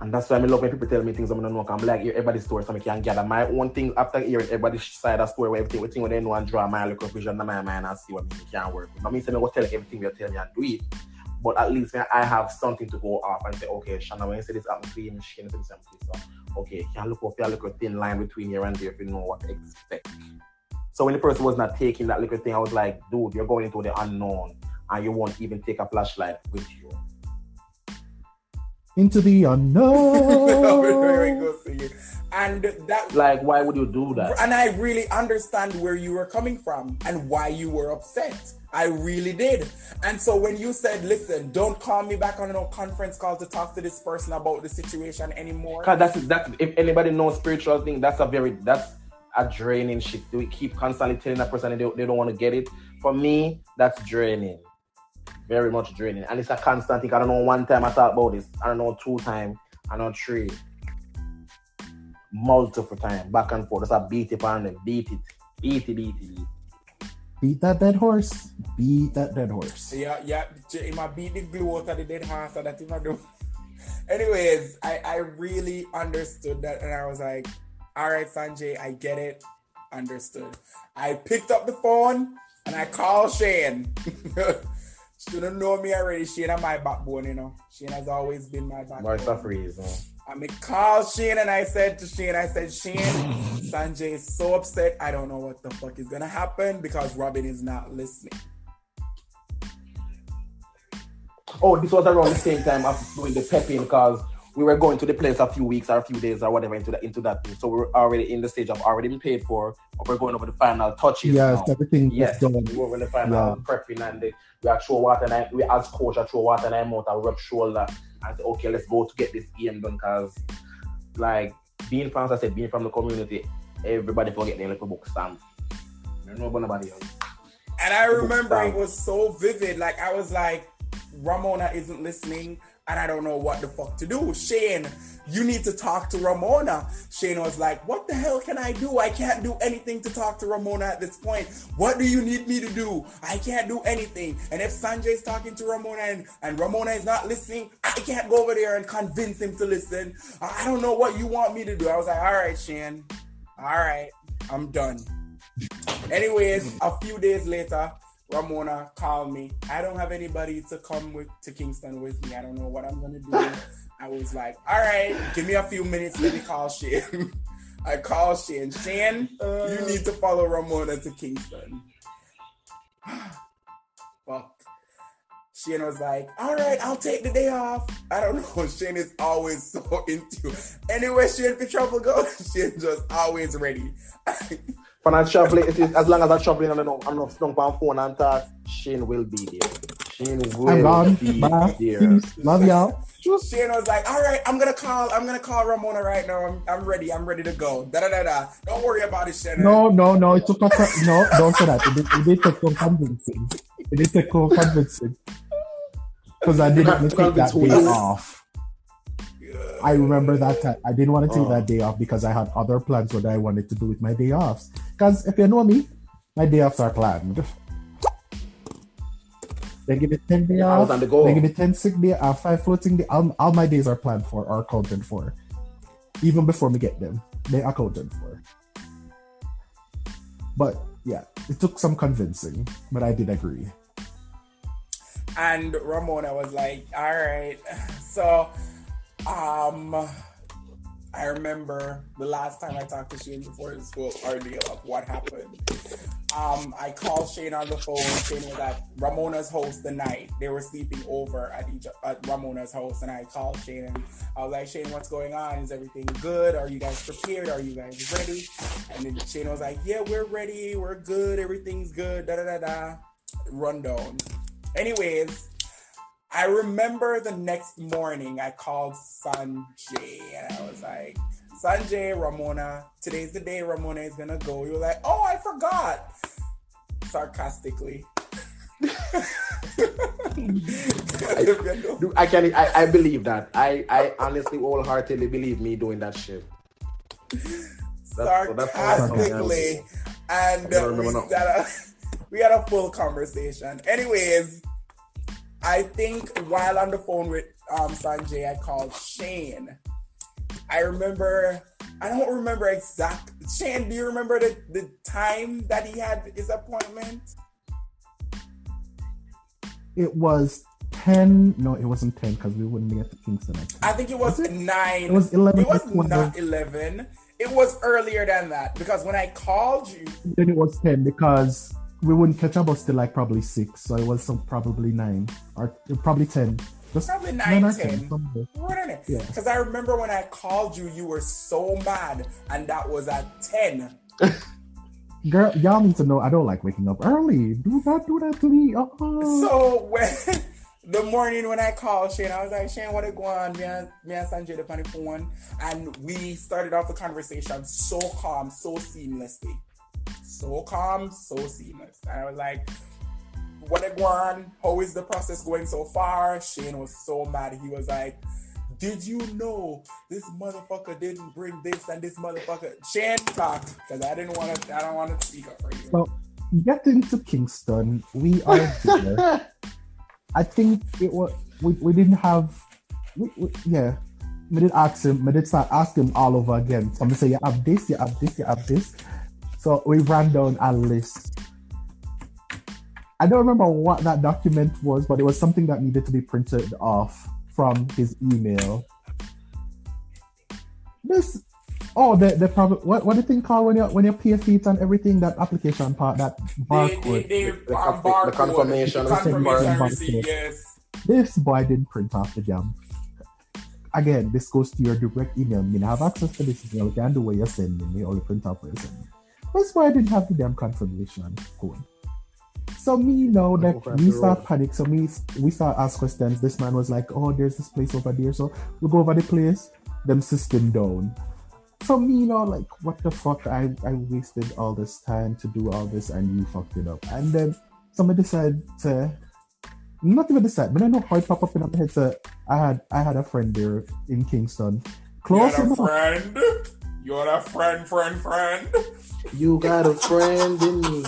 And that's why I love when people tell me things I'm gonna know. I'm like hear everybody's story so I can gather my own things after hearing everybody's side of story where everything, everything when they know and draw my little vision in my mind and see what me can work with. Not mean saying I go tell everything you tell me and do it. But at least when I have something to go off and say, okay, Shanna, when you say this happened to you, she can say this happened to you. Okay, you can look up your little thin line between here and there if you know what to expect. So when the person was not taking that little thing, I was like, dude, you're going into the unknown and you won't even take a flashlight with you. Into the Very unknown. good for you. And that Like, why would you do that? and I really understand where you were coming from and why you were upset. I really did. And so when you said, listen, don't call me back on no conference call to talk to this person about the situation anymore. Cause that's that's if anybody knows spiritual thing, that's a very that's a draining shit. We keep constantly telling that person they, they don't want to get it. For me, that's draining. Very much draining. And it's a constant thing. I don't know one time I thought about this. I don't know two times. I know three. Multiple times. Back and forth. Just a beat it on. Beat it. Beat it, beat it, beat it. Beat that dead horse. Beat that dead horse. Yeah, yeah. J- Him a beat the glue out of the dead horse, so that him a do. Anyways, I, I really understood that, and I was like, all right, Sanjay, I get it. Understood. I picked up the phone and I called Shane. she don't know me already. Shane and my backbone, you know. Shane has always been my Voice of backbone. Reason. I mean, called Shane and I said to Shane, I said, Shane, Sanjay is so upset. I don't know what the fuck is gonna happen because Robin is not listening. Oh, this was around the same time of doing the pepping because we were going to the place a few weeks or a few days or whatever into that into that thing. So we are already in the stage of already been paid for, but we're going over the final touches. Yes, now. everything Yes, is done. we were in the final prepping and the, we are throw water and I, we as coach I throw water and I mouth and rub shoulder and say, okay, let's go to get this game done because like being from I said, being from the community, everybody forget their little book stamp. You know about nobody else. And I remember it was so vivid. Like I was like, Ramona isn't listening, and I don't know what the fuck to do. Shane, you need to talk to Ramona. Shane was like, What the hell can I do? I can't do anything to talk to Ramona at this point. What do you need me to do? I can't do anything. And if Sanjay's talking to Ramona and, and Ramona is not listening, I can't go over there and convince him to listen. I don't know what you want me to do. I was like, All right, Shane. All right, I'm done. Anyways, a few days later, Ramona call me. I don't have anybody to come with to Kingston with me. I don't know what I'm gonna do. I was like, all right, give me a few minutes. Let me call Shane. I called Shane. Shane, you uh. need to follow Ramona to Kingston. Fuck. Shane was like, all right, I'll take the day off. I don't know. Shane is always so into anywhere Shane for trouble go. Shane just always ready. When I travel, it is, as long as I traveling and I know I'm not stung on phone and talk, Shane will be there. Shane will I'm gone. be Bye. there. Love y'all. Shane was like, all right, I'm gonna call, I'm gonna call Ramona right now. I'm, I'm ready. I'm ready to go. Da da da da. Don't worry about it, Shane. No, no, no. It took a no. Don't say that. It did, it did take some convincing. It did take some convincing because I didn't take that Convince day off. I remember that time. I didn't want to take Oh. that day off because I had other plans what I wanted to do with my day offs. Because if you know me, my day offs are planned. They give me 10 day I was off. on the go. They give me 10 sick day, uh, 5 floating day. All, all my days are planned for or accounted for. Even before we get them, they are accounted for. But yeah, it took some convincing, but I did agree. And Ramona was like, all right. So, um, I remember the last time I talked to Shane before this whole ordeal of what happened. Um, I called Shane on the phone. Shane was at Ramona's house the night. They were sleeping over at each at Ramona's house, and I called Shane and I was like, Shane, what's going on? Is everything good? Are you guys prepared? Are you guys ready? And then Shane was like, Yeah, we're ready. We're good. Everything's good. Da da da da. Rundown. Anyways, I remember the next morning I called Sanjay and I was like, Sanjay, Ramona, today's the day Ramona is gonna go. You were like, oh, I forgot. Sarcastically. Dude, I can I, I believe that. I, I honestly wholeheartedly believe me doing that shit. That's- that's- sarcastically, and I don't uh, we got a we had a full conversation. Anyways, I think while on the phone with um, Sanjay, I called Shane. I remember. I don't remember exact. Shane, do you remember the, the time that he had his appointment? It was 10. No, it wasn't 10 because we wouldn't get to Kingston. I think. I think it was, Was it? nine. It was 11 It was or 12. not eleven. It was earlier than that because when I called you, Then it was 10 because we wouldn't catch up till like probably 6. So it was some, probably 9 or probably 10. Just Probably nine nine, or 10. 10. somewhere. Wouldn't Yeah. Because I remember when I called you, you were so mad, and that was at 10. Girl, y'all need to know I don't like waking up early. Do not do that to me. Uh-uh. So when the morning when I called Shane, I was like, Shane, what it go on? Me and, me and Sanjay up on the phone. And we started off the conversation so calm, so seamlessly. So calm, so seamless. And I was like, what go on? How is the process going so far? Shane was so mad. He was like, did you know this motherfucker didn't bring this and this motherfucker? Shane talk because I didn't want to. I don't want to speak up for you. So, getting to Kingston, we are there. I think it was we, we didn't have we, we, yeah. We did ask him, we did start asking him all over again. So I'm gonna say you have this, you have this, you have this. So we ran down a list. I don't remember what that document was, but it was something that needed to be printed off from his email. This oh the the problem what what you think, called when you when you pay fees and everything that application part that They, they, barcode. they, The um, confi- the barcode, confirmation the receipt. confirmation Barcode. receipt, yes. This boy didn't print off the jam. Again, this goes to your direct email. Me not have access to this email. You can do what you send me. Me only print off what you send me. That's why I didn't have the damn confirmation code. So me you know that Okay, we start panic. So me we start ask questions. This man was like, "Oh, there's this place over there." So we go over the place. Them system down. So me, you know, like what the fuck? I I wasted all this time to do all this, and you fucked it up. And then somebody decided to not even decide, but I know how it pop up in my head. So I had I had a friend there in Kingston, close You're a friend. You're a friend, friend, friend. You got a friend in me.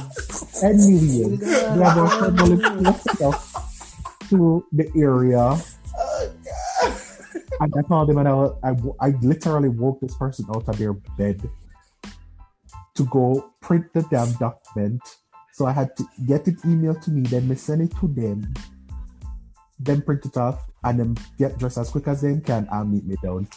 Anyway, they have a friend who lives close to the area. Oh, God. And I called him and I, I, I literally woke this person out of their bed to go print the damn document. So I had to get it emailed to me, then me send it to them, then print it off, and then get dressed as quick as they can and meet me down.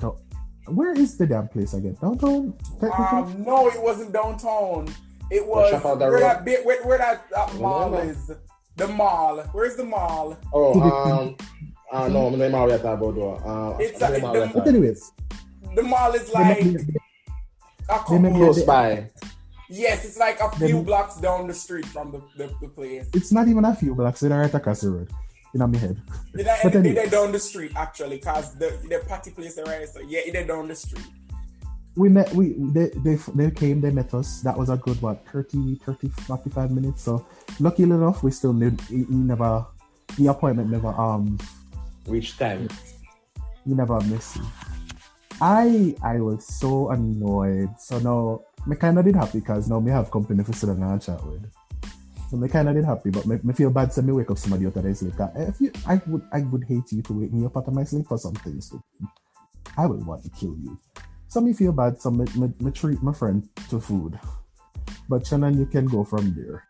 So, where is the damn place again? Downtown? Technically? Um, no, it wasn't downtown. It was Trafalgar where Road? that bit, where, where that, that mall Remember? is. The mall. Where's the mall? Oh, um, uh, no, I'm not about that, about. Uh, It's a- the- about but anyways, The mall is like a couple. met Close by. Yes, it's like a few blocks down the street from the, the, the place. it's not even a few blocks, it's right across the road. In my head. Did I, But did anyway. they down the street actually? Cause the the party place right. So yeah, they down the street. we met we they, they they came they met us that was a good what 30 30 45 minutes so lucky enough we still lived he, he never the appointment never um Which time? he never missed it. i i was so annoyed so now me kind of did happy because now me have company for sit down and chat with so me kind of did happy but me feel bad so me wake up somebody out of their sleep 'Cause if you i would i would hate you to wake me up out of my sleep for something stupid i would want to kill you so me feel bad, so me, me, me treat my friend to food. But Shannon, you can go from there.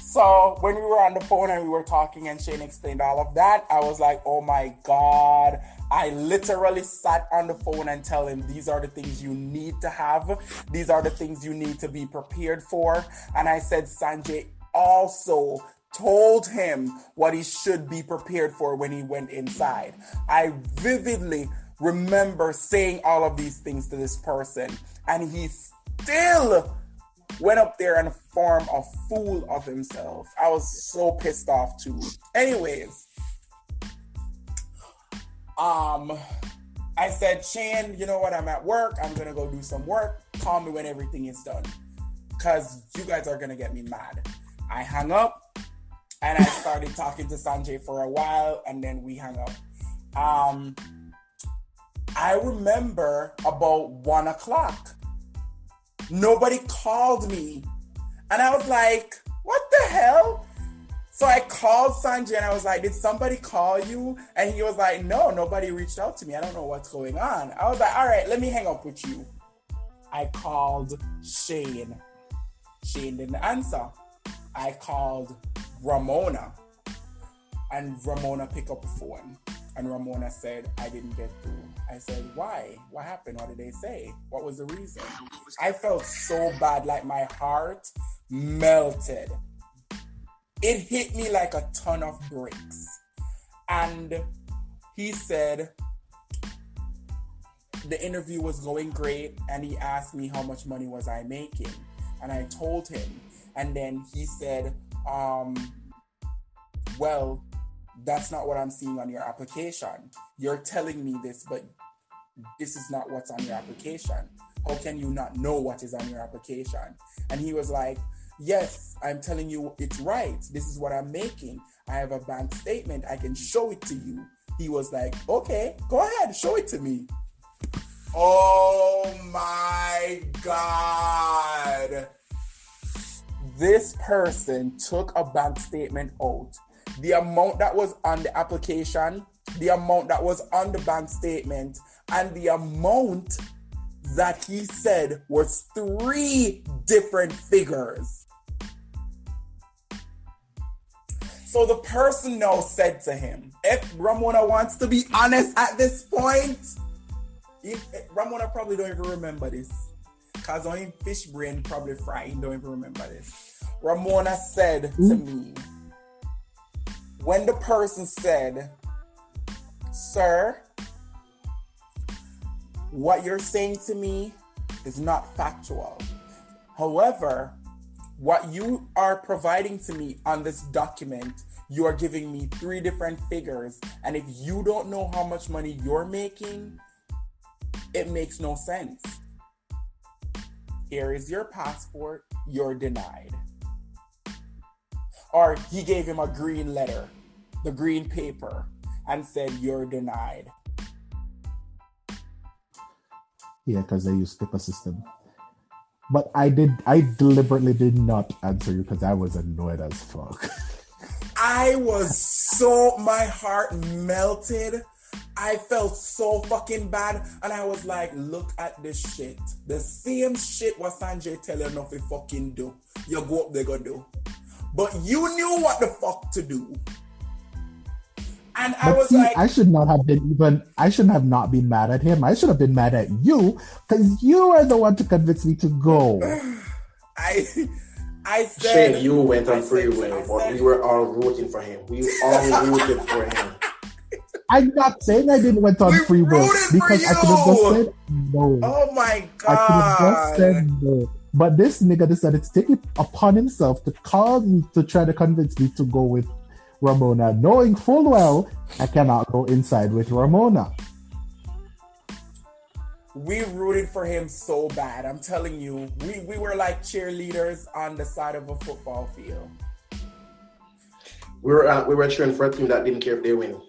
So when we were on the phone and we were talking and Shane explained all of that, I was like, oh my God. I literally sat on the phone and tell him these are the things you need to have. These are the things you need to be prepared for. And I said, Sanjay also told him what he should be prepared for when he went inside. I vividly remember saying all of these things to this person, and he still went up there and formed a fool of himself. I was so pissed off too. Anyways, um, I said, Shane, you know what? I'm at work. I'm gonna go do some work. Call me when everything is done, cause you guys are gonna get me mad. I hung up. and I started talking to Sanjay for a while, and then we hung up. Um, I remember about one o'clock. Nobody called me, and I was like, "What the hell?" So I called Sanjay and I was like, "Did somebody call you?" And he was like, "No, nobody reached out to me. I don't know what's going on." I was like, "All right, let me hang up with you." I called Shane. Shane didn't answer. I called Ramona, and Ramona picked up the phone. And Ramona said, I didn't get through. I said, Why? What happened? What did they say? What was the reason? I felt so bad, like my heart melted. It hit me like a ton of bricks. And he said, the interview was going great and he asked me how much money was I making and I told him and then he said um well that's not what I'm seeing on your application. You're telling me this but this is not what's on your application. How can you not know what is on your application? And he was like yes I'm telling you it's right. This is what I'm making. I have a bank statement. I can show it to you. He was like okay go ahead show it to me. Oh my God. This person took a bank statement out. The amount that was on the application, the amount that was on the bank statement, and the amount that he said was three different figures. So the person now said to him, if Ramona wants to be honest at this point, if, eh, Ramona probably don't even remember this. Cause only fish brain probably frying don't even remember this. Ramona said to hmm? me, when the person said, Sir, what you're saying to me is not factual. However, what you are providing to me on this document, you are giving me three different figures. And if you don't know how much money you're making, it makes no sense. Here is your passport, you're denied. Or he gave him a green letter, the green paper, and said, You're denied. Yeah, because they use paper system. But I did, I deliberately did not answer you because I was annoyed as fuck. I was so, my heart melted. I felt so fucking bad. And I was like, look at this shit. The same shit what Sanjay telling you not to fucking do. You go up there go do. But you knew what the fuck to do. And I But was see, like, I should not have been even. I shouldn't have not been mad at him. I should have been mad at you because you are the one to convince me to go. I, I said, Shane, you went on free will, I but we were all rooting for him. We all rooted for him. I'm not saying I didn't went on We free will for because I could have just said no. oh my god! I could have just said no. But this nigga decided to take it upon himself to call me to try to convince me to go with Ramona, knowing full well I cannot go inside with Ramona. we rooted for him so bad. I'm telling you, we, we were like cheerleaders on the side of a football field. We were uh, we were cheering for a team that didn't care if they win.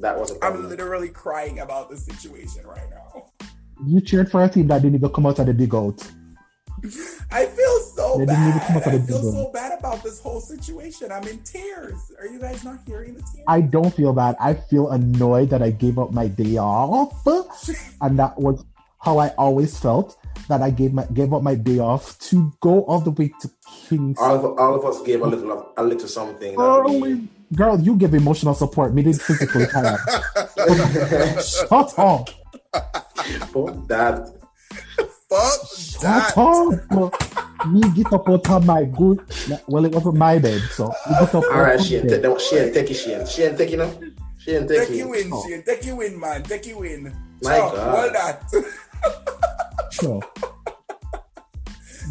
That was a I'm literally crying about the situation right now. You cheered for a team that didn't even come out of the big out. I feel so They didn't come bad. up I with a feel so bad about this whole situation. I'm in tears. Are you guys not hearing the tears? I don't feel bad. I feel annoyed that I gave up my day off, and that was how I always felt. That I gave my gave up my day off to go all the way to Kings. all of all of us gave a little of- a little something. that Oh, we- girl, you give emotional support. Me did physically tired. Shut up. Fuck that. Fuck Shut that. Me get up out of my good. Well, it wasn't my bed, so me get up All right, out of Shane, bed. take, Shane, take it, Shane. Shane, take it now. Shane, take Take you it. in, Oh. Shane. Take you in, man. Take you in. My Chuck, God. Well that. Sure.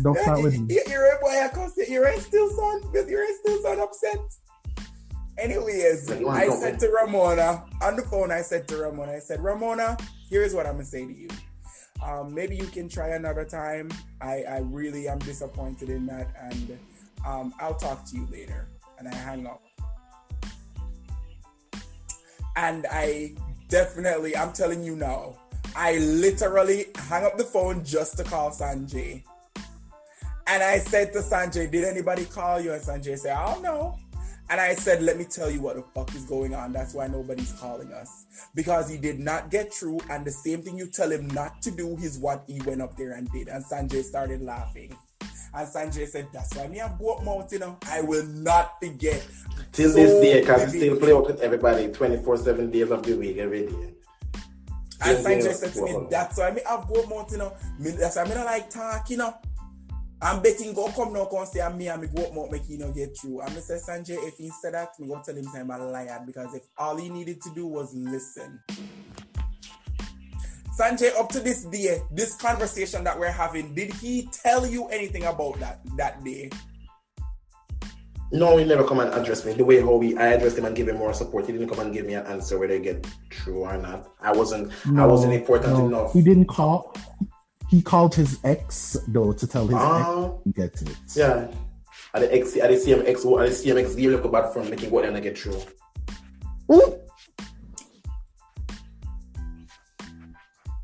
Don't start with me. You- You're a boy, I can say you're still son, because you're still son upset. Anyways, But I said to Ramona on the phone. I said to Ramona, I said, Ramona, here's what I'm gonna say to you. Um, maybe you can try another time. I, I really am disappointed in that, and um, I'll talk to you later. and I hang up. And I definitely, I'm telling you now, I literally hung up the phone just to call Sanjay. And I said to Sanjay, Did anybody call you? And Sanjay said, I don't know. And I said, Let me tell you what the fuck is going on. That's why nobody's calling us. Because he did not get through. And the same thing you tell him not to do is what he went up there and did. And Sanjay started laughing. And Sanjay said, That's why me have boat mouth, you know. I will not forget. Till So this day, because vivid. still play out with everybody 24 7 days of the week, every day. And Sanjay said to me, that's why me have go mouth, you know. Me, that's why me don't like talk, you know. I'm betting go come now, come say I'm me and me go up mouth make you know get through. And me say Sanjay, if he said that, me go tell him I'm a liar because if all he needed to do was listen. Sanjay, up to this day, this conversation that we're having, did he tell you anything about that that day? No, he never come and address me. The way how we I addressed him and give him more support, he didn't come and give me an answer whether it get true or not. I wasn't I wasn't important no, enough. He didn't call. He called his ex though to tell his Ah, ex get it. yeah. At the X at the CMX at the CMX gear look bad from making go there and get through. Ooh.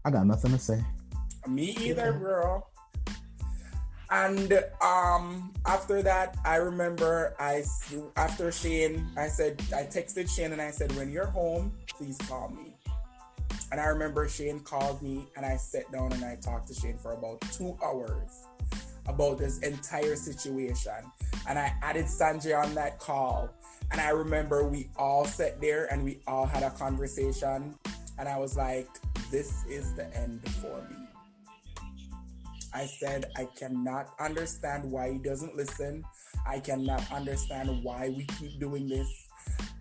I got nothing to say. Me either, girl. And um, after that, I remember I s- after Shane, I said I texted Shane and I said, "When you're home, please call me." And I remember Shane called me and I sat down and I talked to Shane for about two hours about this entire situation. And I added Sanjay on that call. And I remember we all sat there and we all had a conversation. And I was like, this is the end for me. I said, I cannot understand why he doesn't listen. I cannot understand why we keep doing this.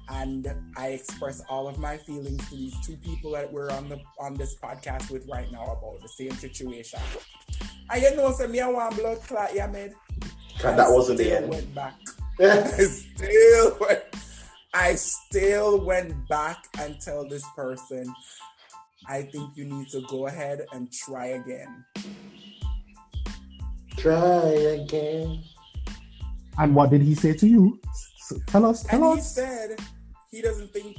And I express all of my feelings to these two people that we're on the on this podcast with right now about the same situation. I you know say me I want blood clot, yeah, man. 'Cause that wasn't the end. Went back. I still went, I still went back and tell this person, I think you need to go ahead and try again. Try again. And what did he say to you? Tell us. And Tell he said he doesn't think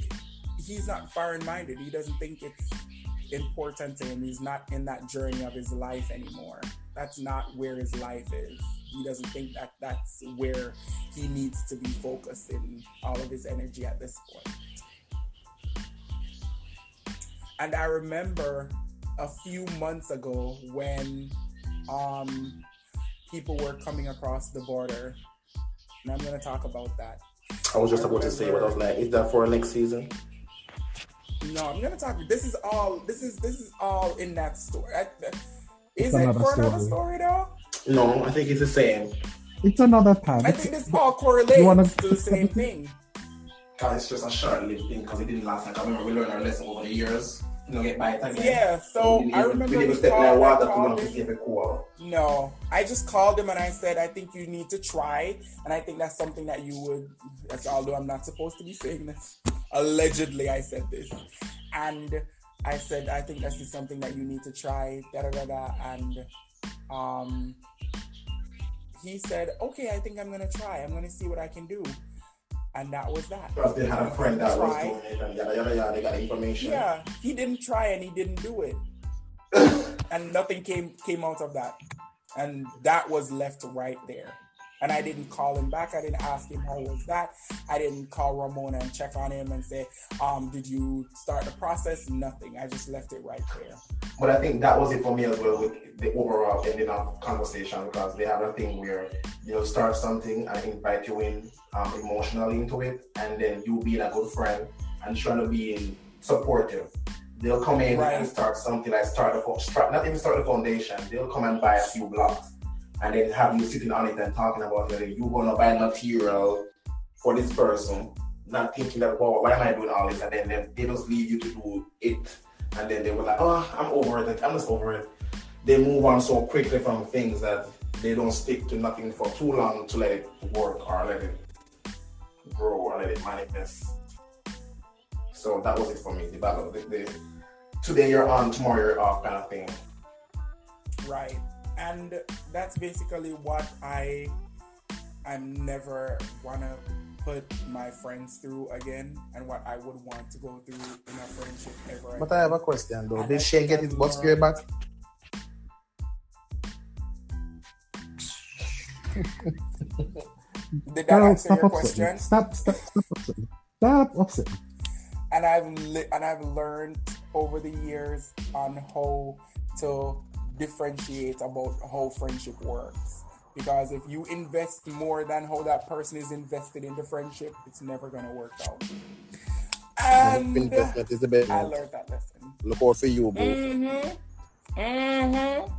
he's not foreign minded. He doesn't think it's important to him. He's not in that journey of his life anymore. That's not where his life is. He doesn't think that that's where he needs to be focusing all of his energy at this point. And I remember a few months ago when um, people were coming across the border, and I'm going to talk about that. I was just about to say, but I was like, is that for next season? No, I'm gonna talk. This is all. This is this is all in that story. I, is It's it another for another story. story though? No, I think it's the same. It's another time. I It's- think this all correlates You wanna- to the same thing. Cause it's just a short-lived thing. Cause it didn't last. Like I remember we learned our lesson over the years. Get by it again. Yeah. So we I remember we didn't step in water too called long to him. it cool. No, I just called him and I said, I think you need to try, and I think that's something that you would. That's although I'm not supposed to be saying this. Allegedly, I said this, and I said I think this is something that you need to try. Da da da da, and um, he said, okay, I think I'm gonna try. I'm gonna see what I can do, and that was that. Because they had a friend that was doing it and yada yada yada. They got information. Yeah, he didn't try and he didn't do it. and nothing came came out of that. And that was left right there. And I didn't call him back. I didn't ask him how was that. I didn't call Ramona and check on him and say, um, did you start the process? Nothing. I just left it right there. But I think that was it for me as well with the overall ending of conversation because they have a thing where you'll start something and invite you in um, emotionally into it, and then you being a good friend and trying to be supportive. They'll come in Right. and start something like start the start not even start the foundation. They'll come and buy a few blocks and then have you sitting on it and talking about whether you're gonna buy material for this person, not thinking that wow, why am I doing all this? And then they, they just leave you to do it and then they were like, oh, I'm over it. I'm just over it. They move on so quickly from things that they don't stick to nothing for too long to let it work or let it grow or let it manifest. So that was it for me. The battle, the, the today you're on, tomorrow you're off kind of thing. Right. And that's basically what I I'm never wanna put my friends through again and what I would want to go through in a friendship ever. But I have a question though. And Did she get his butt squared back? Did that Carol, answer stop your upsetting. question? Stop, stop, stop upsetting. Stop upsetting. and I've li- and I've learned over the years on how to differentiate about how friendship works. Because if you invest more than how that person is invested in the friendship, it's never gonna work out. And Investment is the best. I learned that lesson. Look out for you, bro. Mm-hmm. Mm-hmm.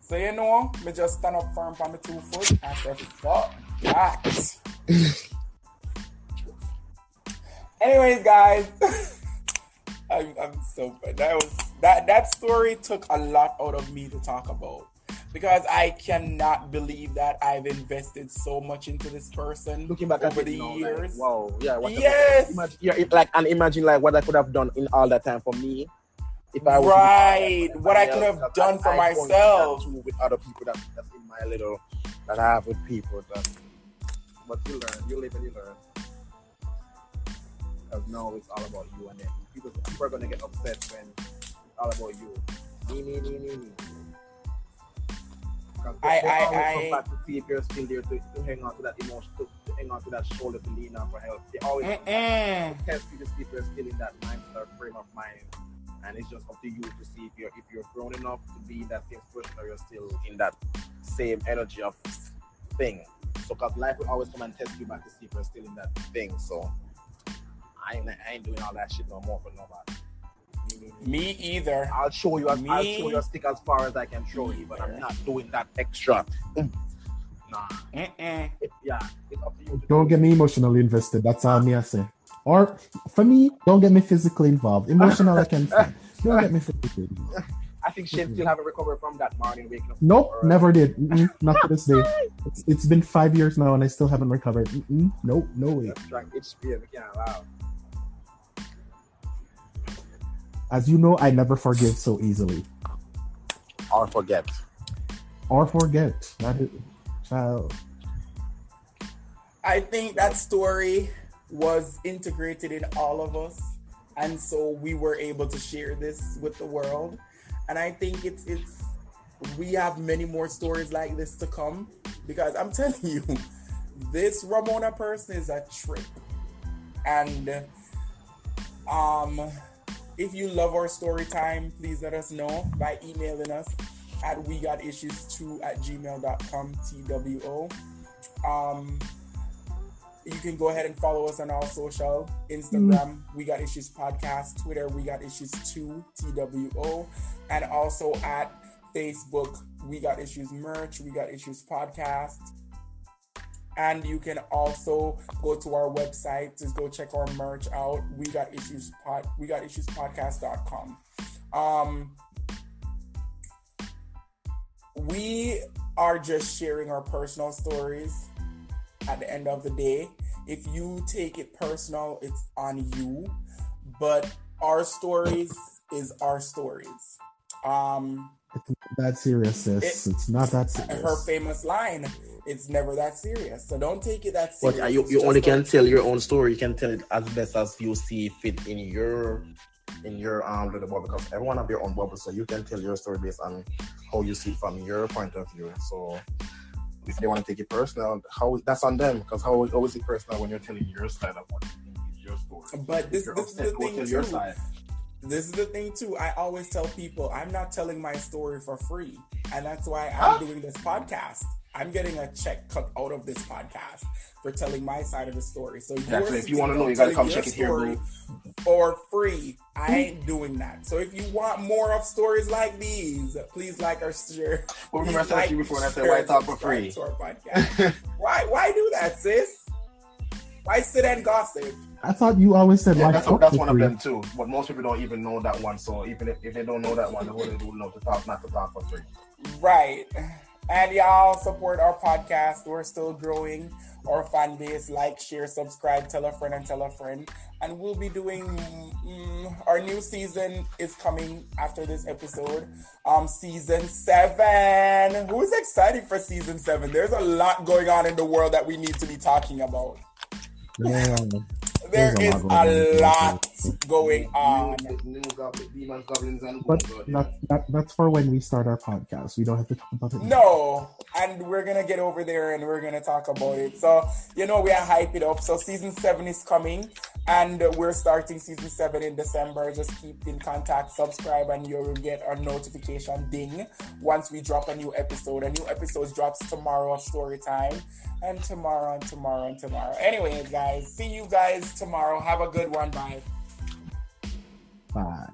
So you know, me just stand up firm on my two foot and say, fuck that. Anyways, guys, I'm, I'm so bad. that was that that story took a lot out of me to talk about because I cannot believe that I've invested so much into this person Looking back over at the it now, like, years. wow, yeah. Yes. Imagine, yeah, it, like and imagine like what I could have done in all that time for me. If I was Right, what I could have done for I- I don't do myself. with other people that, that's in my little that I have with people. That, but you learn, you live and you learn. Because now it's all about you and then people, people are gonna get upset when all about you. Me, me, me, me, me. I- I- I- come back to see if you're still there to, to hang on to that emotion, to, to hang on to that shoulder to lean on for help. They always test you to see if you're still in that mindset or frame of mind. And it's just up to you to see if you're if you're grown enough to be in that same person or you're still in that same energy of thing. So cause life will always come and test you back to see if you're still in that thing. So I ain't, I ain't doing all that shit no more for nobody. Me, either. I'll show you I'll show you a stick as far as I can show you, but I'm not doing that extra. Mm. Nah. Mm-mm. It- yeah, it's up to you to Don't get me emotionally invested. That's all me I say. Or for me, don't get me physically involved. Emotional, I can say. Don't get me physically involved. I think Shane still haven't recovered from that morning waking up. Nope, Or- never did. Mm-mm, not to this day. It's, it's been five years now, and I still haven't recovered. Mm-mm, nope, no way. That's right. It's weird. We can't allow. As you know, I never forgive so easily Or forget. or forget. That is, child. I think that story was integrated in all of us, and so we were able to share this with the world. And I think it's it's we have many more stories like this to come because I'm telling you, this Ramona person is a trip. And um, if you love our story time, please let us know by emailing us at we got issues 2 at gmail.com two um you can go ahead and follow us on all social instagram we got issues podcast twitter we got issues 2 two and also at facebook we got issues merch we got issues podcast and you can also go to our website to go check our merch out we got issues pod we got issues podcast.com um we are just sharing our personal stories at the end of the day. If you take it personal, it's on you. But our stories is our stories. Um, It's not that serious, sis. it's not that serious. her famous line, it's never that serious. So don't take it that But serious. uh, you, you only can tell your own story. You can tell it as best as you see fit in your in your um little bubble because everyone have their own bubble, so you can tell your story based on how you see it from your point of view. So if they want to take it personal, how that's on them because how, how is it personal when you're telling your side of what you think is your story? But this, If you're is the thing too. your side. This is the thing too. I always tell people I'm not telling my story for free, and that's why I'm doing this podcast. I'm getting a check cut out of this podcast for telling my side of the story. So Yeah, if you wanna know, you gotta come check it here, story bro. For free, I ain't doing that. So if you want more of stories like these, please like or share. But remember I please said like, you before and I said share, why talk for free? To our podcast. why? Why do that, sis? Why sit and gossip? I thought you always said Yeah, why that's, fuck that's for one of them too. But most people don't even know that one. So even if, if they don't know that one, they would love to talk, not to talk for free. Right. And y'all support our podcast. We're still growing our fan base. Like, share, subscribe, tell a friend, and tell a friend. And we'll be doing mm, our new season is coming after this episode. Um, season seven. Who's excited for season seven? There's a lot going on in the world that we need to be talking about. Yeah. There There's a lot going on. lot going on. New goblin, demons, goblins, and But that, that, that's for when we start our podcast. We don't have to talk about it. No, and we're gonna get over there and we're gonna talk about it. So you know we are hype it up. So season seven is coming, and we're starting season seven in December. Just keep in contact, subscribe, and you will get a notification ding once we drop a new episode. A new episode drops tomorrow of story time, and tomorrow and tomorrow and tomorrow. Anyways, guys, see you guys tomorrow. Have a good one. Bye. Bye.